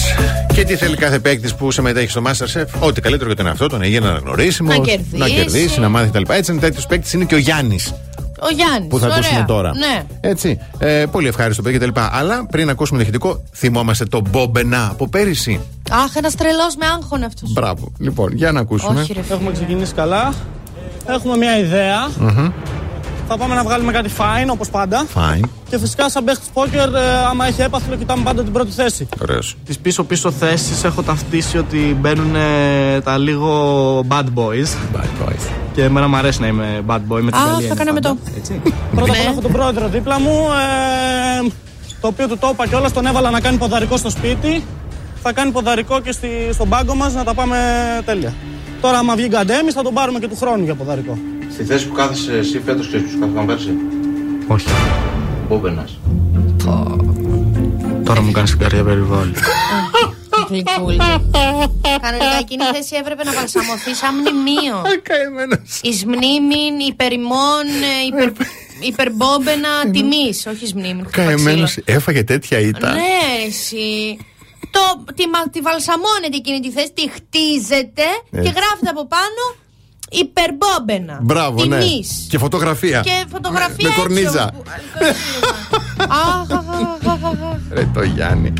Και τι θέλει κάθε παίκτης που συμμετέχει στο Masterchef. Ό,τι καλύτερο για τον εαυτό του, να γίνει αναγνωρίσιμος, Να κερδίσεις. να, κερδίσει, να μάθει κτλ. Έτσι, ένα τέτοιο παίκτη είναι και ο Γιάννης Ο Γιάννης. που θα ακούσουμε τώρα. Ναι. Έτσι. Ε, πολύ ευχάριστο παιδί κτλ. Αλλά πριν ακούσουμε το ηχητικό, θυμόμαστε τον Μπόμπενα από πέρυσι. Αχ, ένας τρελός με άγχον αυτός. Μπράβο. Λοιπόν, για να ακούσουμε. Όχι, ρε φίλε. Έχουμε ξεκινήσει καλά. Έχουμε μια ιδέα. Μμμ. Θα πάμε να βγάλουμε κάτι fine όπως πάντα. Fine. Και φυσικά, σαν παίχτης πόκερ, ε, άμα έχει έπαθλο, κοιτάμε πάντα την πρώτη θέση. Ωραίος. Τις πίσω-πίσω θέσεις έχω ταυτίσει ότι μπαίνουν ε, τα λίγο bad boys. Bad boys. Και εμένα μου αρέσει να είμαι bad boy με την Α, καλή θα έννοια κάναμε πάντα. το. Έτσι. Πρώτα απ' Ναι. όλα έχω τον πρόεδρο δίπλα μου. Ε, το οποίο του το είπα κιόλας, τον έβαλα να κάνει ποδαρικό στο σπίτι. Θα κάνει ποδαρικό και στη, στον πάγκο μας να τα πάμε τέλεια. Τώρα, άμα βγει γκαντέμις, θα τον πάρουμε και του χρόνου για ποδαρικό. Στη θέση που κάθεσαι εσύ φέτος και που κάθονταν πέρσι; Όχι. Μπόμπενα. Τώρα μου κάνεις καρδιά περιβάλλον. Γλυκούλη. Κανονικά εκείνη η θέση έπρεπε να βαλσαμωθεί σαν μνημείο. Εις μνήμην υπερημών ε, υπερ, υπερμπόμπενα τιμής. Όχι εις μνήμην. Καημένος έφαγε τέτοια ήττα. Ναι, εσύ. Το, τη, μα- τη βαλσαμώνετε εκείνη τη θέση, τη χτίζετε και Έτσι. γράφετε από πάνω υπερμπόμπενα. Μπράβο, ναι. τιμής. Και φωτογραφία. Και φωτογραφία Με έτσι, κορνίζα. όπου- Αχ, αχ, αχ, αχ, αχ. Ρε το Γιάννη.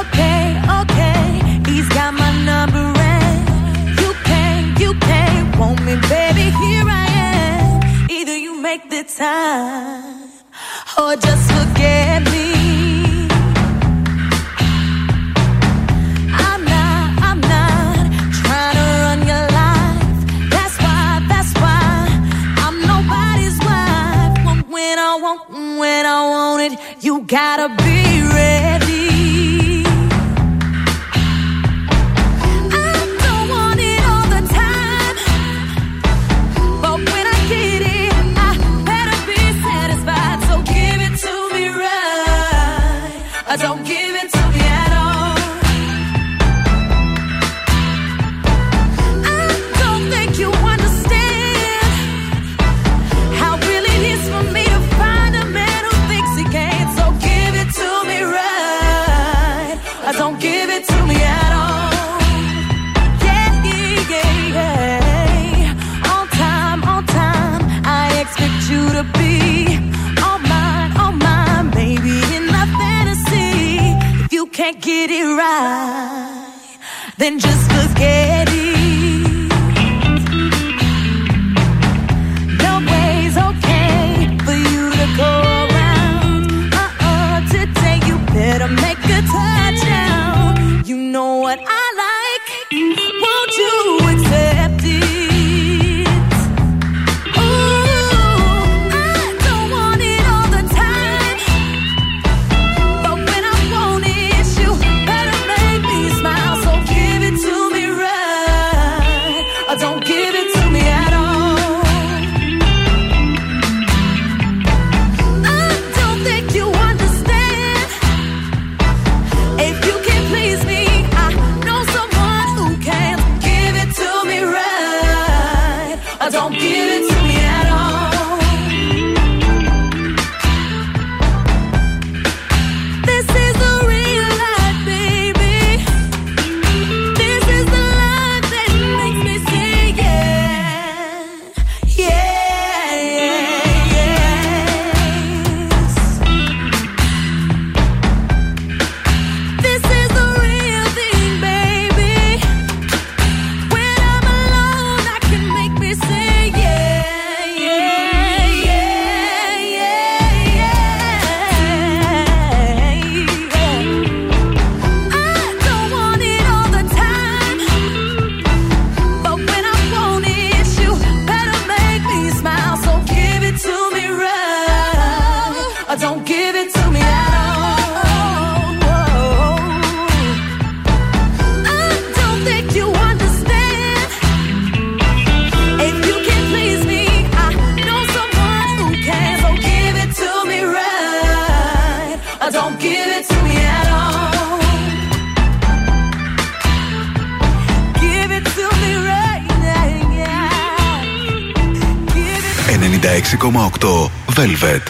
Okay, okay, he's got my number and you can, you can want me, baby. Here I am. Either you make the time or just forget me. When I want it, you gotta be ready. it right, then just forget it. Velvet.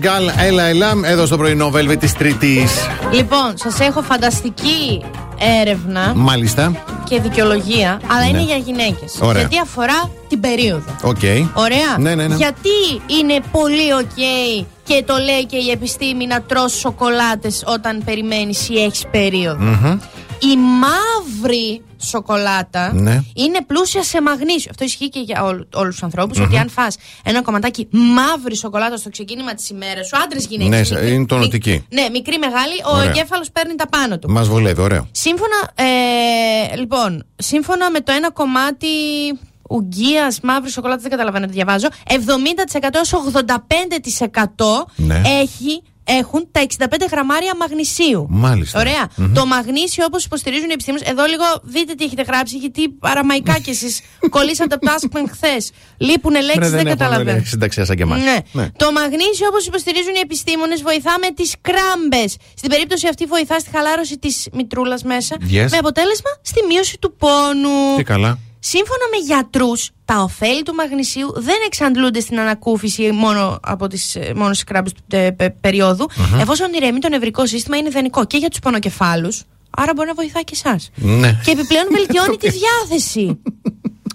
Γκάλ, έλα, έλα, εδώ στο πρωινό Velvet της Τρίτης. Λοιπόν, σας έχω φανταστική έρευνα Μάλιστα. και δικαιολογία, αλλά Ναι. είναι για γυναίκες. Ωραία. Γιατί αφορά την περίοδο. Οκ. Ωραία. Ναι, ναι, ναι. Γιατί είναι πολύ οκ και το λέει και η επιστήμη να τρως σοκολάτες όταν περιμένεις ή έχεις περίοδο. Μμμ. Η μαύρη σοκολάτα Ναι. είναι πλούσια σε μαγνήσιο. Αυτό ισχύει και για όλου, όλους τους ανθρώπους, Μμμ. ότι αν φας ένα κομματάκι μαύρη σοκολάτα στο ξεκίνημα της ημέρας σου, άντρες γυναίκες. Ναι, μικρή- είναι τονωτική. μικ- Ναι, μικρή μεγάλη, ο Ωραία. εγκέφαλος παίρνει τα πάνω του. Μας βολεύει, ωραίο. Σύμφωνα, ε, λοιπόν, σύμφωνα με το ένα κομμάτι ουγγίας μαύρης σοκολάτας, δεν καταλαβαίνω τι διαβάζω, 70% έως 85% Ναι. έχει, έχουν τα 65 γραμμάρια μαγνησίου. Μάλιστα. Ωραία. Μμμ. Το μαγνήσιο, όπως υποστηρίζουν οι επιστήμονες, εδώ λίγο δείτε τι έχετε γράψει, γιατί παραμαϊκά κι εσείς *laughs* κολλήσατε από το Askman χθες. Λείπουν λέξεις, Ρε, δεν, έχουμε καταλαβαίνω. συνταξιά σαν και εμάς. Ναι. Ναι. Το μαγνήσιο, όπως υποστηρίζουν οι επιστήμονες, βοηθά με τις κράμπες. Στην περίπτωση αυτή, βοηθά στη χαλάρωση της μητρούλας μέσα. Yes. Με αποτέλεσμα στη μείωση του πόνου. Τι καλά. Σύμφωνα με γιατρούς, τα ωφέλη του μαγνησίου δεν εξαντλούνται στην ανακούφιση μόνο από τις μόνο στις κράμπες του ε, πε- περιοδου Μμμ. εφόσον ηρεμεί το νευρικό σύστημα, είναι ιδανικό και για τους πονοκεφάλους. Άρα μπορεί να βοηθάει και εσάς. Ναι. Και επιπλέον *laughs* βελτιώνει τη διάθεση.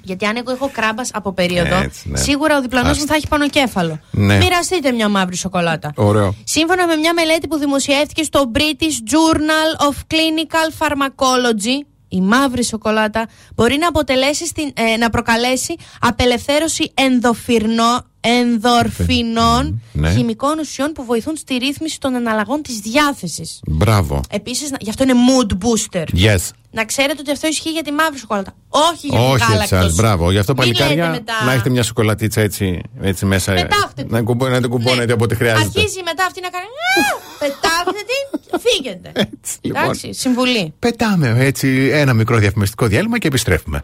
Γιατί αν εγώ έχω κράμπας από περίοδο, Έτσι, ναι. σίγουρα ο διπλανός μου Άστα. θα έχει πονοκέφαλο. Ναι. Μοιραστείτε μια μαύρη σοκολάτα. Ωραίο. Σύμφωνα με μια μελέτη που δημοσιεύτηκε στο British Journal of Clinical Pharmacology, η μαύρη σοκολάτα μπορεί να, αποτελέσει στην, ε, να προκαλέσει απελευθέρωση ενδοφυρνό, ενδορφινών Ναι. χημικών ουσιών που βοηθούν στη ρύθμιση των εναλλαγών της διάθεσης. Μπράβο. Επίσης, γι' αυτό είναι mood booster. Yes. Να ξέρετε ότι αυτό ισχύει για τη μαύρη σοκολάτα. Όχι για Όχι την έτσι γάλακτος. σας, μπράβω. Γι' αυτό Μην λέτε παλικάρια μετά. να έχετε μια σοκολατίτσα έτσι, έτσι μέσα. Πετάχτε Να, κουμπώ, να την κουμπώνετε όποτε χρειάζεται. Αρχίζει μετά αυτή να κάνει. «Α, Πετάχτε την, φύγετε. λοιπόν. Εντάξει, συμβουλή. Πετάμε έτσι ένα μικρό διαφημιστικό διάλειμμα και επιστρέφουμε.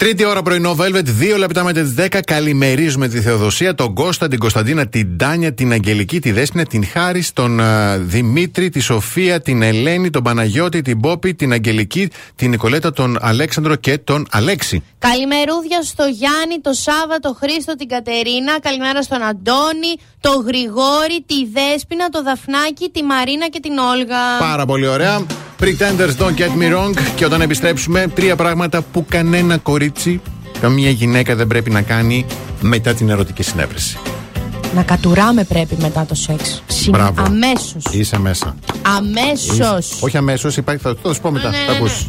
Τρίτη ώρα πρωινό Velvet, δύο λεπτά μετά τις 10. Καλημερίζουμε τη Θεοδοσία, τον Κώστα, την Κωνσταντίνα, την Τάνια, την Αγγελική, τη Δέσποινα, την Χάρη, τον α, Δημήτρη, τη Σοφία, την Ελένη, τον Παναγιώτη, την Πόπη, την Αγγελική, την Νικολέτα, τον Αλέξανδρο και τον Αλέξη. Καλημερούδια στο Γιάννη, το Σάβα, το Χρήστο, την Κατερίνα. Καλημέρα στον Αντώνη, το Γρηγόρη, τη Δέσποινα, το Δαφνάκι, τη Μαρίνα και την Όλγα. Πάρα πολύ ωραία. Pretenders don't get me wrong. Και όταν επιστρέψουμε, τρία πράγματα που κανένα κορίτσι, καμία γυναίκα δεν πρέπει να κάνει μετά την ερωτική συνέβρεση. Να κατουράμε πρέπει μετά το σεξ. Συν... Μπράβο. Αμέσως. Είσαι μέσα. Αμέσως. Είσαι- Όχι αμέσως, υπάρχει, θα το σου πω μετά. Ναι, θα ναι, ακούσεις.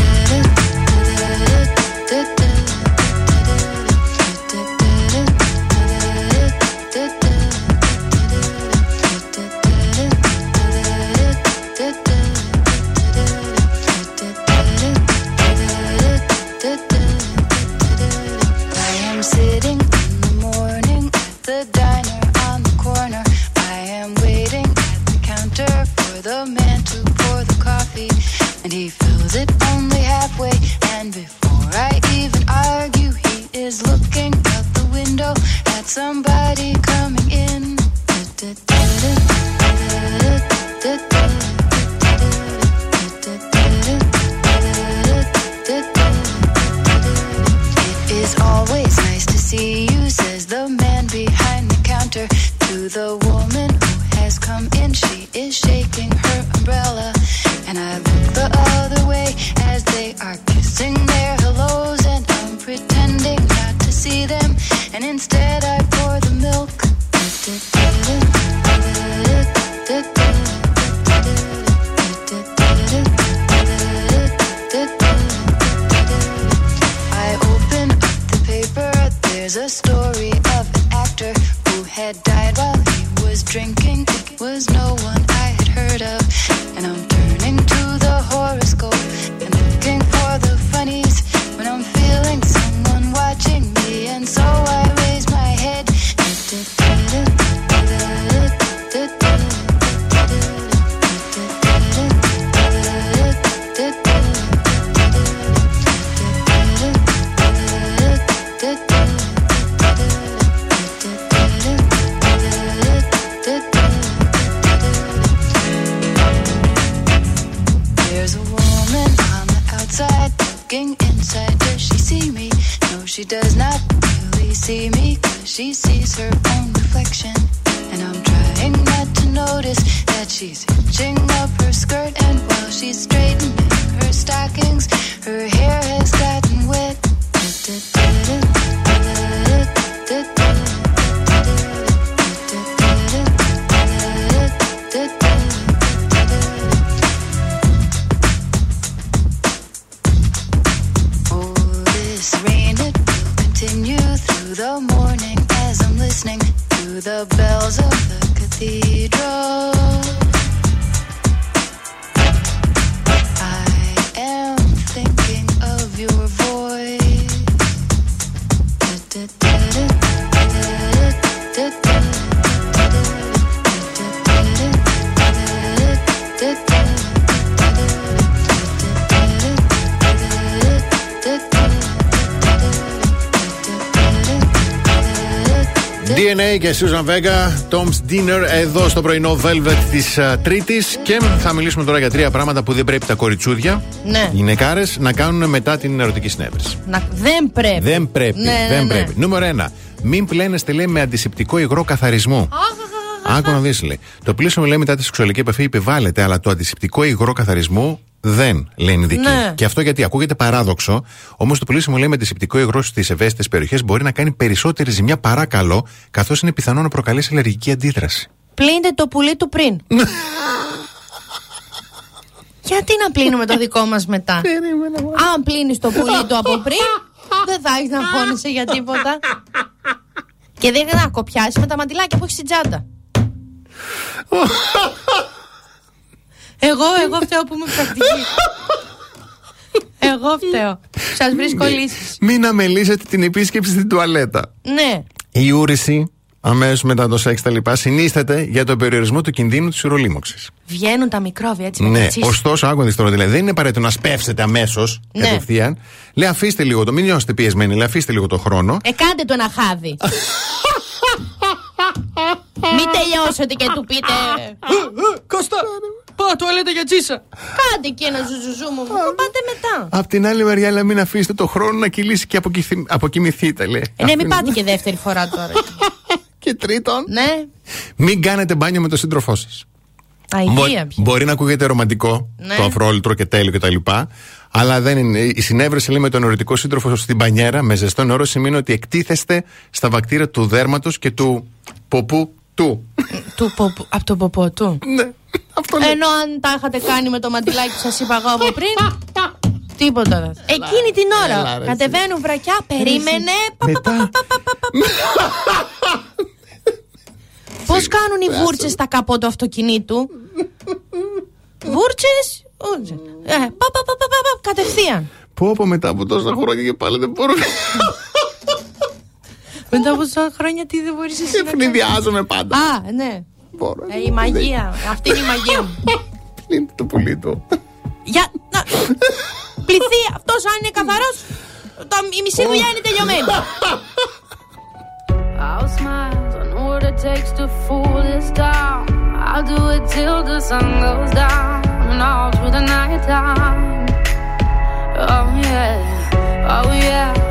Susan Vega, Tom's Dinner εδώ στο πρωινό Velvet της Τρίτης. Και θα μιλήσουμε τώρα για τρία πράγματα που δεν πρέπει τα κοριτσούδια, Ναι. γυναικάρε, να κάνουν μετά την ερωτική συνέβρεση. Να, δεν πρέπει. Δεν πρέπει. Ναι, ναι, δεν ναι. πρέπει. Νούμερο ένα. Μην πλένεστε, λέει, με αντισηπτικό υγρό καθαρισμού. Άκου να δεις, λέει. Το πλήσιμο, λέει, μετά τη σεξουαλική επαφή επιβάλλεται, αλλά το αντισηπτικό υγρό καθαρισμού δεν, λένε οι ειδικοί. Ναι. Και αυτό γιατί ακούγεται παράδοξο, όμως το πλήσιμο, λέει, με αντισηπτικό υγρό στις ευαίσθητες περιοχές μπορεί να κάνει περισσότερη ζημιά παρά καλό, καθώς είναι πιθανό να προκαλέσει αλλεργική αντίδραση. Πλύντε το πουλί του πριν. *laughs* Γιατί να πλύνουμε το δικό μας μετά; Αν πλύνεις το πουλί του από πριν, δεν θα έχεις να αγχώνεσαι για τίποτα. *laughs* Και δεν θα κοπιάσεις με τα μαντιλάκια που έχεις στην τσάντα. Εγώ, εγώ φταίω που είμαι πρακτική. εγώ φταίω. Σας βρίσκω λύσεις. Μην αμελήσετε την επίσκεψη στην τουαλέτα. Ναι. Η ούρηση, αμέσως μετά το σεξ τα λοιπά, συνίσταται για τον περιορισμό του κινδύνου της ουρολίμωξης. Βγαίνουν τα μικρόβια έτσι με Ναι, τα τσίσια. ωστόσο, άκουγα τώρα, δηλαδή δεν είναι απαραίτητο να σπεύσετε αμέσως Ναι. κατευθείαν. Λέει, αφήστε λίγο το, μην νιώσετε πιεσμένοι, λέει, αφήστε λίγο το χρόνο. Ε, κάντε το ένα χάδι. *laughs* Μην τελειώσετε και του πείτε. Κώστα, πάω τουαλέτα για τσίσα. Κάντε και ένα ζουζουζού μου. Πάτε μετά. Απ' την άλλη μεριά, λέει, μην αφήσετε το χρόνο να κυλήσει και αποκυθυ- αποκοιμηθείτε, λέει. Ε, ναι, μην Αφήνω- πάτε και δεύτερη φορά τώρα. *laughs* Και τρίτον, ναι. μην κάνετε μπάνιο με τον σύντροφό σας. Αηδία πια. Μπορεί να ακούγεται ρομαντικό, Ναι. το αφρόλυτρο και τέλειο κτλ. Αλλά δεν είναι. Η συνέβρεση λέει, με τον ερωτικό σύντροφο στην πανιέρα με ζεστό νερό σημαίνει ότι εκτίθεστε στα βακτήρια του δέρματος και του ποπού του. Του ποπ- Από τον ποπό του. Ναι. Αυτό Ενώ αν τα είχατε κάνει με το μαντιλάκι που σας είπα εγώ από πριν. Τίποτα δεν θα. Εκείνη την ώρα Έλα, ρε, κατεβαίνουν βρακιά, περίμενε. Μετά. Πώς κάνουν οι βούρτσες στα καπό του αυτοκινήτου; Βούρτσες; Ε, πα, πα, πα, πα, πα, πα, κατευθείαν. Πω πω μετά από τόσα χρόνια και πάλι δεν μπορώ να. Μετά από τόσα χρόνια τι δεν μπορείς εσύ να κάνεις. Ευνηδιάζομαι πάντα. Α, ναι. Μπορώ. Ε, η μαγεία. Αυτή είναι η μαγεία μου. *laughs* Πλύνει το πουλί του. Για να. Πληθεί αυτός αν είναι καθαρός. Η μισή δουλειά είναι τελειωμένη. *laughs* I'll smile, I know what it takes to fool this town. I'll do it till the sun goes down and all through the night time. Oh yeah, oh yeah.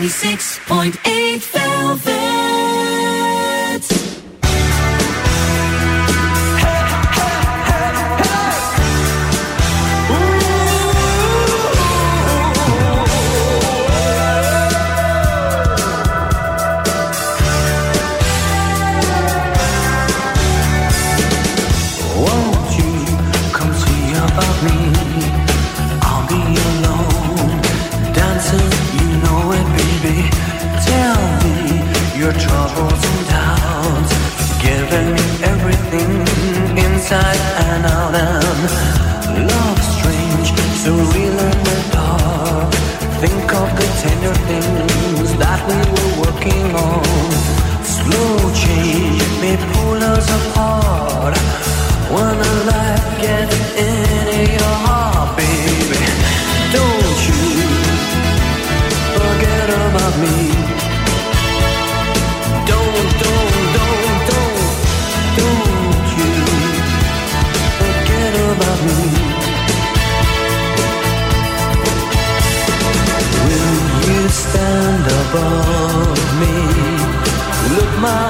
96.8 Velvet. me. Don't, don't, don't, don't, don't you forget about me. Will you stand above me? Look my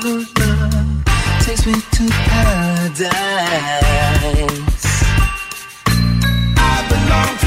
Love takes me to paradise. I belong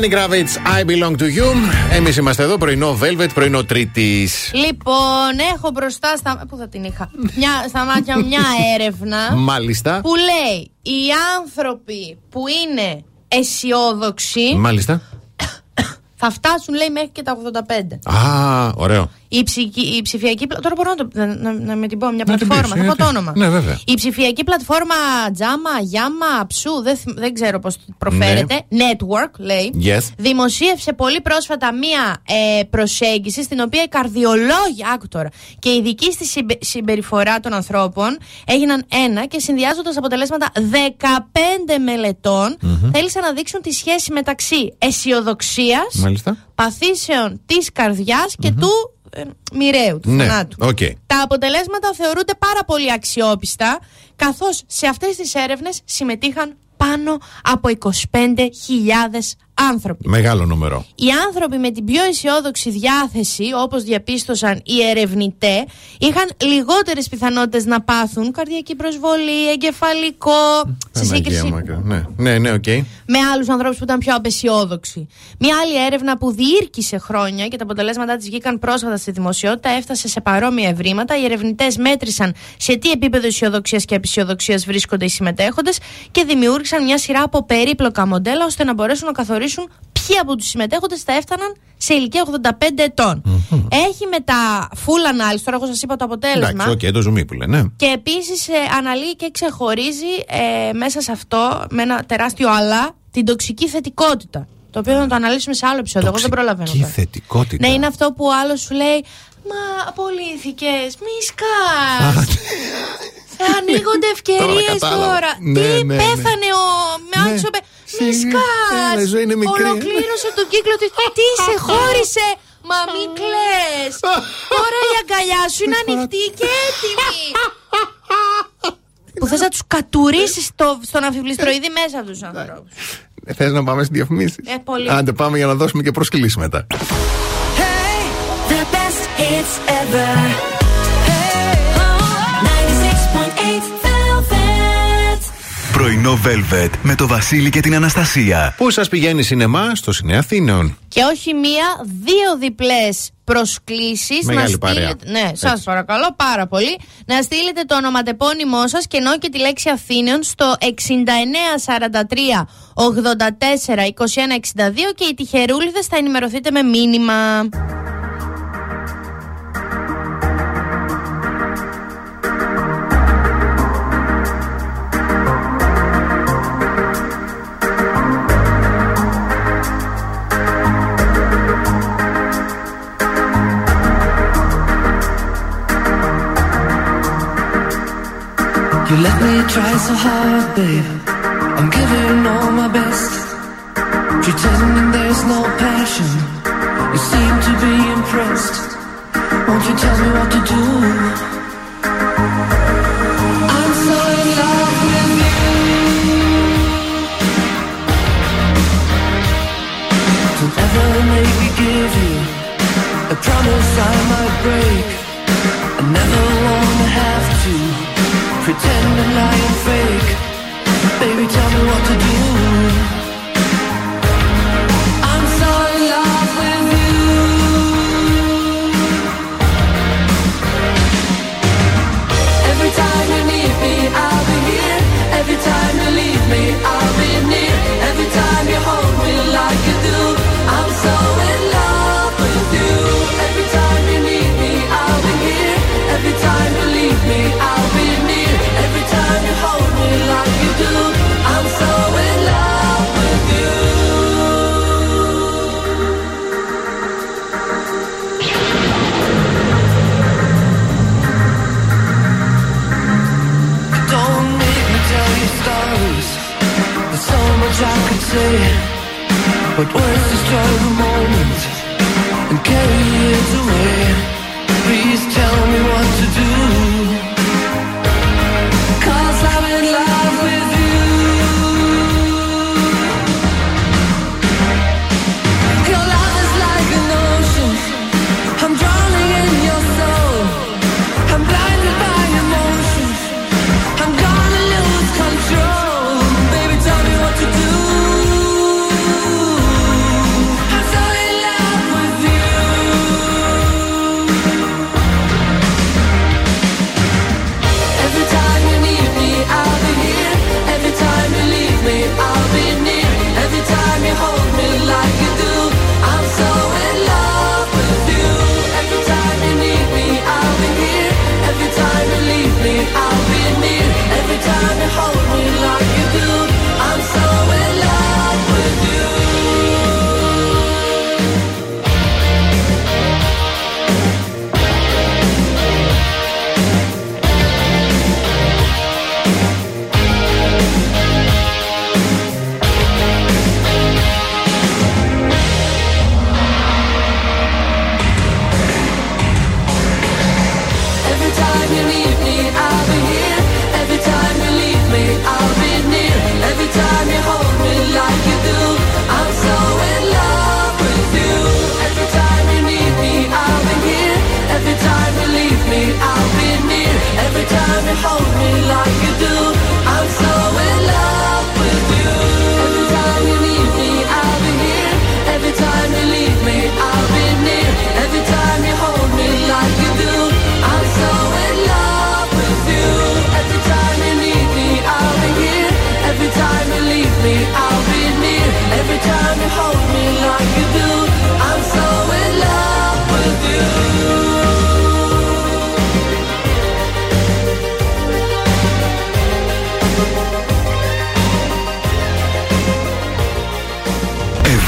Lenny Kravitz, I belong to you. Εμείς είμαστε εδώ, πρωινό Velvet, πρωινό Τρίτης. Λοιπόν, έχω μπροστά στα. Πού θα την είχα; Μια, στα μάτια μου μια *laughs* έρευνα. Μάλιστα. Που λέει οι άνθρωποι που είναι αισιόδοξοι Μάλιστα. *coughs* θα φτάσουν, λέει, μέχρι και τα 85. Α, ωραίο. Η, ψυχη- η ψηφιακή. πλα- Τώρα μπορώ να, το, να, να, να με την πω μια Να την πλατφόρμα. πεις, θα πω γιατί. το όνομα. Ναι, βέβαια. Η ψηφιακή πλατφόρμα Τζάμα, Γιάμα, Ψού, δεν, θυμ- δεν ξέρω πώς προφέρεται. Network, λέει. Yes. Δημοσίευσε πολύ πρόσφατα μία ε, προσέγγιση στην οποία οι καρδιολόγοι, άκου τώρα, και οι ειδικοί στη συμπε- συμπεριφορά των ανθρώπων έγιναν ένα και συνδυάζοντας αποτελέσματα 15 μελετών θέλησαν να δείξουν τη σχέση μεταξύ αισιοδοξίας, Μάλιστα. παθήσεων της καρδιάς και του ε, μοιραίου, του Ναι, θανάτου. οκ. Τα αποτελέσματα θεωρούνται πάρα πολύ αξιόπιστα, καθώς σε αυτές τις έρευνες συμμετείχαν πάνω από 25.000 άνθρωποι. Μεγάλο νούμερο. Οι άνθρωποι με την πιο αισιόδοξη διάθεση, όπως διαπίστωσαν οι ερευνητές, είχαν λιγότερες πιθανότητες να πάθουν καρδιακή προσβολή, εγκεφαλικό, σε Παναγία σύγκριση μου, Ναι, ναι, ναι, οκ. με άλλους ανθρώπους που ήταν πιο απαισιόδοξοι. Μια άλλη έρευνα που διήρκησε χρόνια και τα αποτελέσματά της βγήκαν πρόσφατα στη δημοσιότητα έφτασε σε παρόμοια ευρήματα. Οι ερευνητές μέτρησαν σε τι επίπεδο αισιοδοξίας και απαισιοδοξίας βρίσκονται οι συμμετέχοντες και δημιούργησαν μια σειρά από περίπλοκα μοντέλα ώστε να μπορέσουν να καθορίσουν ποιοι από τους συμμετέχοντες θα έφταναν σε ηλικία 85 ετων Έχει μετά full ανάλυση, τώρα εγώ σας είπα το αποτέλεσμα. Εντάξει, οκ, το ζουμί που λένε. ναι. Και επίσης αναλύει και ξεχωρίζει ε, μέσα σε αυτό, με ένα τεράστιο αλλά, την τοξική θετικότητα. Το οποίο θα το αναλύσουμε σε άλλο επεισόδιο. Εγώ δεν προλαβαίνω. Τι τώρα. θετικότητα. Ναι, είναι αυτό που ο άλλος σου λέει Μα απολύθηκες, μη σκάς. *laughs* Θα ανοίγονται ευκαιρίες κατάλαβα. τώρα. Ναι, Τι ναι, ναι. πέθανε ο Μιάντσο. Μη Έλα, σκάς. η ζωή είναι μικρή. Ολοκλήρωσε τον κύκλο του. *laughs* Τι σε χώρισε. Μα μην κλαις Τώρα η αγκαλιά σου είναι ανοιχτή και έτοιμη. που θες να τους κατουρίσεις στο, στον αμφιβληστροειδή μέσα από τους ανθρώπους. Θες να πάμε στι διαφημίσει. Ε, πολύ. Άντε, πάμε για να δώσουμε και προσκλήσεις μετά. The best hits ever. Πρωινό Velvet με το Βασίλη και την Αναστασία. Πού σας πηγαίνει σινεμά, στο Σινέ Αθήνεων. Και όχι μία, δύο διπλές προσκλήσεις Μεγάλη να παρέα. στείλετε, Ναι, σας παρακαλώ πάρα πολύ Να στείλετε το ονοματεπώνυμό σας Και ενώ και τη λέξη Αθήνεων Στο 6943 84 21 62 Και οι τυχερούλιδες θα ενημερωθείτε με μήνυμα You let me try so hard, babe. I'm giving all my best. Pretending there's no passion. You seem to be impressed. Won't you tell me what to do? I'm so in love with you. Don't ever make me give you a promise I might break. I never wanna have to pretend and lie and fake. Baby, tell me what to do. I'm so in love with you. Every time you need me, I'll be here. Every time you leave me, I'll say, but words destroy the moment and carry years away. Please tell me what to do. life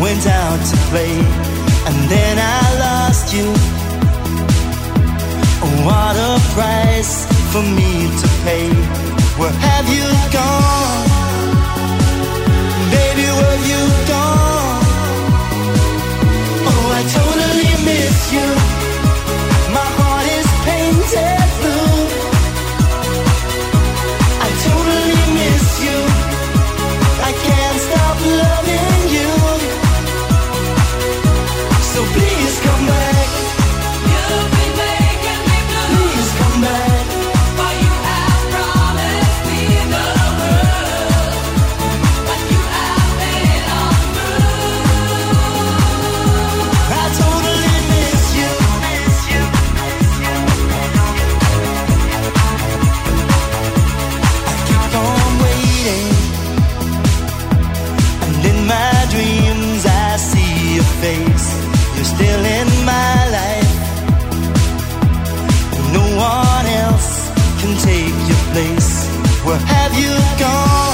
went out to play, and then I lost you. Oh, what a price for me to pay. Where have you gone? Baby, where have you gone? Oh, I totally miss you. Where have you gone?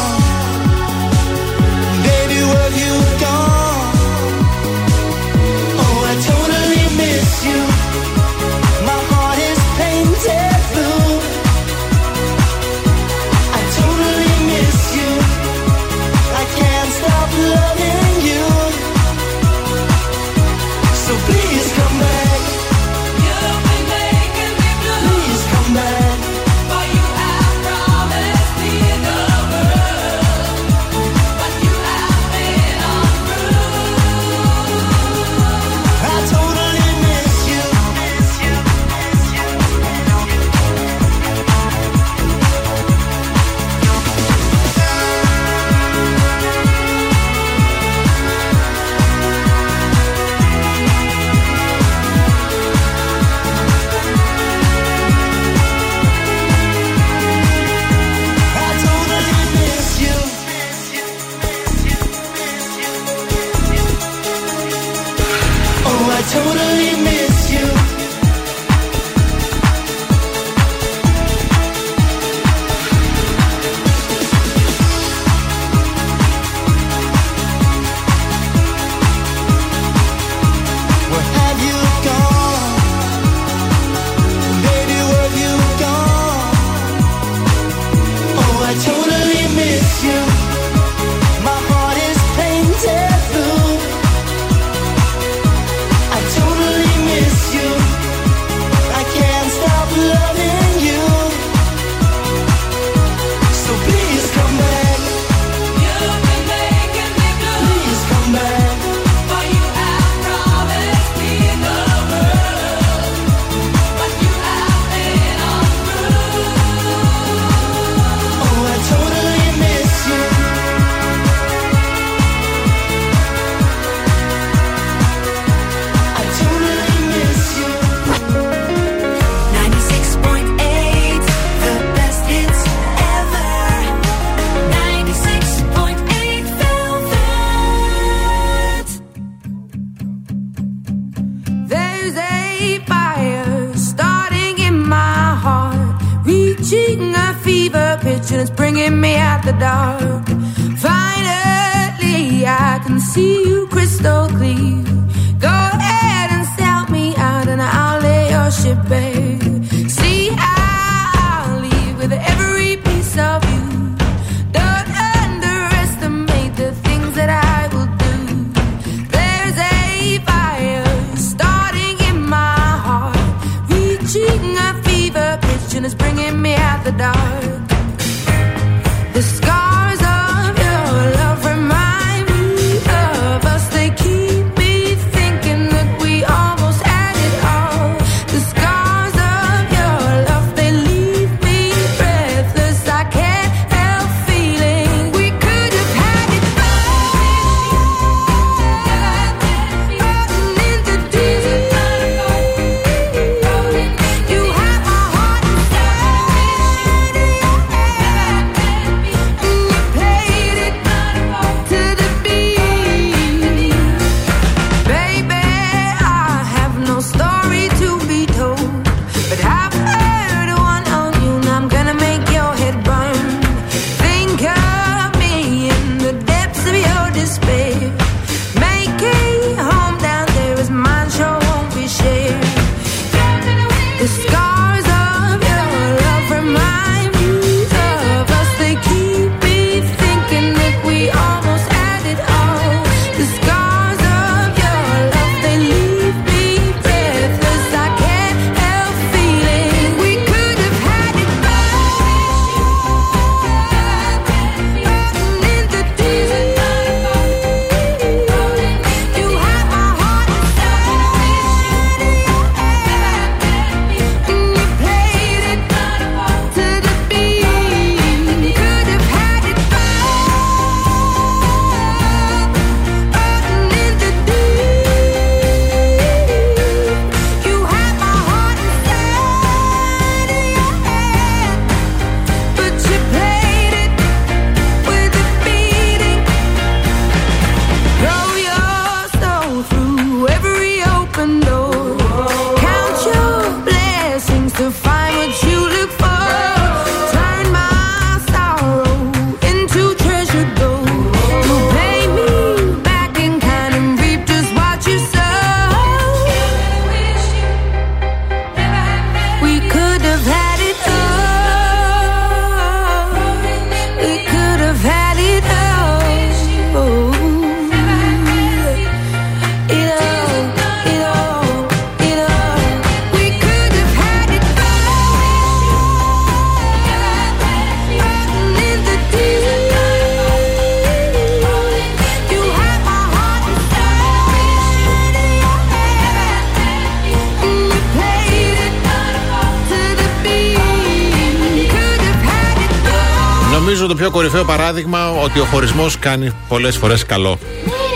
Ότι ο χωρισμός κάνει πολλές φορές καλό.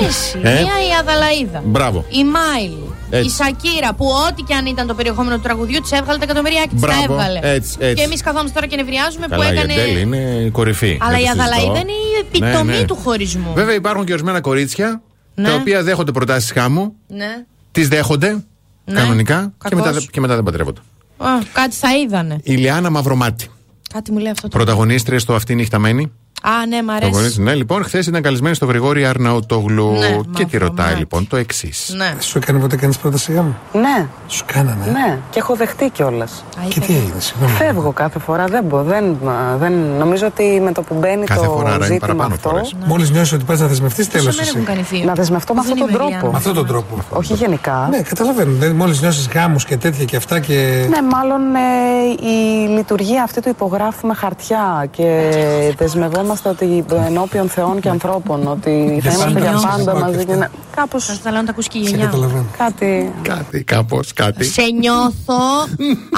Ναι, εσύ. Ε; Μία η Αδελαΐδα. Μπράβο. Η Μάιλι. Έτσι. Η Σακίρα που ό,τι και αν ήταν το περιεχόμενο του τραγουδιού της έβγαλε τα εκατομμυριάκια της. Τα Μπράβο. έβγαλε. Έτσι, έτσι. Και εμείς καθόμαστε τώρα και νευριάζουμε που Καλά, η έκανε. Αντέλ είναι η κορυφή. Αλλά Δεν η το συζητώ. Αδελαΐδα είναι η επιτομή Ναι, ναι. του χωρισμού. Βέβαια υπάρχουν και ορισμένα κορίτσια Ναι. τα οποία δέχονται προτάσεις γάμου, Ναι. τις δέχονται Ναι. κανονικά και Κακώς. μετά, δεν- και μετά δεν παντρεύονται. Α, κάτι θα είδανε. Η Λιάννα Μαυρομάτη, Κάτι μου λέει αυτό το. πρωταγωνίστρια στο Αυτή νυχταμένη. Α, ναι, μ' Το αρέσει. γονείς- ναι, λοιπόν, χθες ήταν καλεσμένη στο Γρηγόρη Αρναουτόγλου Ναι, και τη ρωτάει Μαυρομάτη. λοιπόν το εξής. Ναι. Σου έκανε ποτέ κανείς πρόταση γάμου. Ναι. Σου κάνανε. Ναι, και έχω δεχτεί κιόλας. Και τι έγινε, συγγνώμη. Φεύγω κάθε φορά, δεν, μπο- δεν, δεν, νομίζω ότι με το που μπαίνει Κάθε το φορά, άρα είναι ζήτημα παραπάνω αυτό. φορές. Μόλις νιώσεις ότι πας να δεσμευτείς, τέλος εσύ. Να δεσμευτώ με Δεν αυτόν τον είμαι τρόπο. Λιάννα. Με αυτόν τον τρόπο. Όχι γενικά. Ναι, καταλαβαίνω. Μόλις νιώσεις γάμους και τέτοια και αυτά και. Ναι, μάλλον ε, η λειτουργία αυτή του υπογράφουμε χαρτιά και δεσμευόμαστε ότι ενώπιον θεών και ανθρώπων ότι θα Για είμαστε για πάντα. πάντα Ω, μαζί. και Και να... Κάπως... Θα θέλω να τα ακούσει και η γενιά. Κάτι... Κάτι, κάπως, κάτι. Σε νιώθω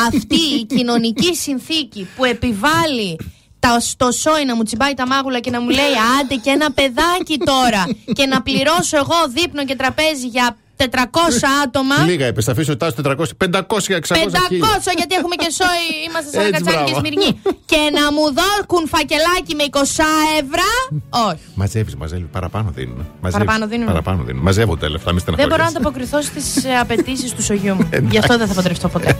αυτή η κοινωνική συνθήκη που επιβάλλει τα, στο σόι να μου τσιμπάει τα μάγουλα και να μου λέει άντε και ένα παιδάκι τώρα και να πληρώσω εγώ δείπνο και τραπέζι για 400 άτομα. Λίγα είπες, θα αφήσω τάσο 400, 500, 600 χίλια. 500 γιατί έχουμε και σόι, *laughs* είμαστε σαν Έτσι, κατσάνι και μπράβο. σμυρνή. και να μου δώκουν φακελάκι με 20 ευρώ. Όχι. Μαζεύεις, μαζεύεις. Παραπάνω δίνουν. Μαζεύεις. Παραπάνω δίνουν. Παραπάνω δίνουν. Μαζεύονται τα λεφτά, μη Δεν μπορώ να στεναχωριέσαι. ανταποκριθώ στις απαιτήσεις του σογιού μου. Γι' αυτό δεν θα παντρευτώ ποτέ.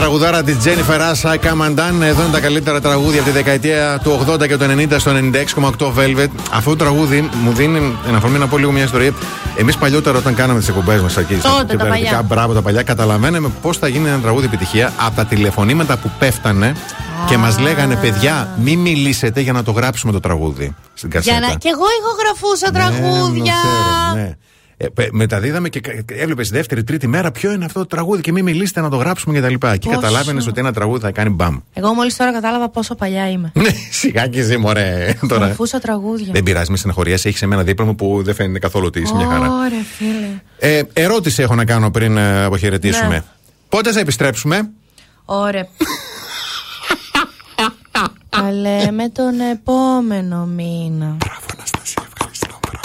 Τραγουδάρα της Jennifer Rush, I Come Undone. Εδώ είναι τα καλύτερα τραγούδια από τη δεκαετία του 80 και του 90 στο 96,8 Velvet. Αυτό το τραγούδι μου δίνει εν αφορμή να πω λίγο μια ιστορία. Εμείς παλιότερα, όταν κάναμε τις εκπομπές μας εκεί στα Τότε, τα κυβερνητικά, παλιά. μπράβο τα παλιά, καταλαβαίναμε πώς θα γίνει ένα τραγούδι επιτυχία από τα τηλεφωνήματα που πέφτανε και μας λέγανε, παιδιά, μην μιλήσετε για να το γράψουμε το τραγούδι στην κασέτα. Για να... Κι εγώ ηχογραφούσα Ναι, τραγούδια. το ξέρω, ναι. Ε, πε- μεταδίδαμε και έβλεπες τη δεύτερη, τρίτη μέρα ποιο είναι αυτό το τραγούδι και μην μιλήσετε να το γράψουμε και τα λοιπά. Και Πόσο. καταλάβαινες ότι ένα τραγούδι θα κάνει μπαμ. Εγώ μόλις τώρα κατάλαβα πόσο παλιά είμαι. *laughs* Ναι, σιγά και εσύ, μωρέ. Τώρα. Γραφούσα τραγούδια. Δεν πειράζει, με στεναχωριέσαι. Έχεις εμένα δίπλα μου που δεν φαίνεται καθόλου ότι είσαι μια χαρά. Ωραία, φίλε. Ε, ερώτηση έχω να κάνω πριν ε, αποχαιρετήσουμε. Ναι. Πότε θα επιστρέψουμε, Ωραία. *laughs* Τα λέμε τον επόμενο μήνα. Μπράβο,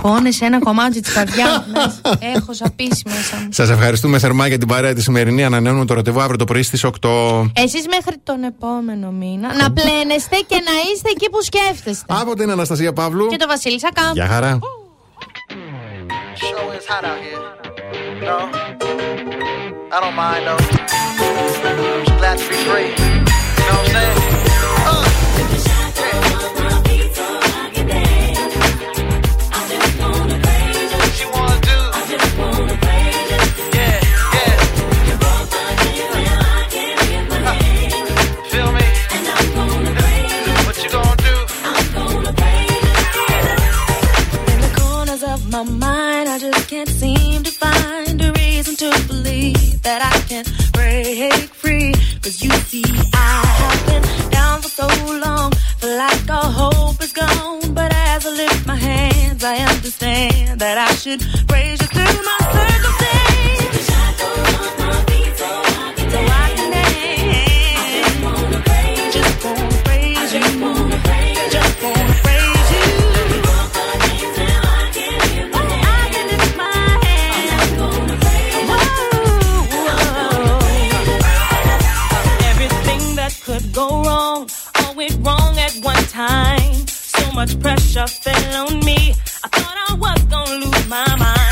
Αναστασία, ευχαριστώ. Πόνεσαι ένα κομμάτι της καρδιάς μου. μέσα. Έχω σαπίσει μέσα μου. Σας ευχαριστούμε θερμά για την παρέα τη σημερινή. Ανανεώνουμε το ραντεβού αύριο το πρωί στις 8. Εσείς μέχρι τον επόμενο μήνα να πλένεστε και να είστε εκεί που σκέφτεστε. Από την Αναστασία Παύλου. Και το Βασίλη Σακά. Γεια χαρά. Show is hot out here. No, I don't mind though. Just glad to be free. You know what I'm saying? my mind, I just can't seem to find a reason to believe that I can break free. Cause you see, I have been down for so long, feel like all hope is gone. But as I lift my hands, I understand that I should raise you through my circumstances. Go wrong, all went wrong at one time. So much pressure fell on me. I thought I was gonna lose my mind.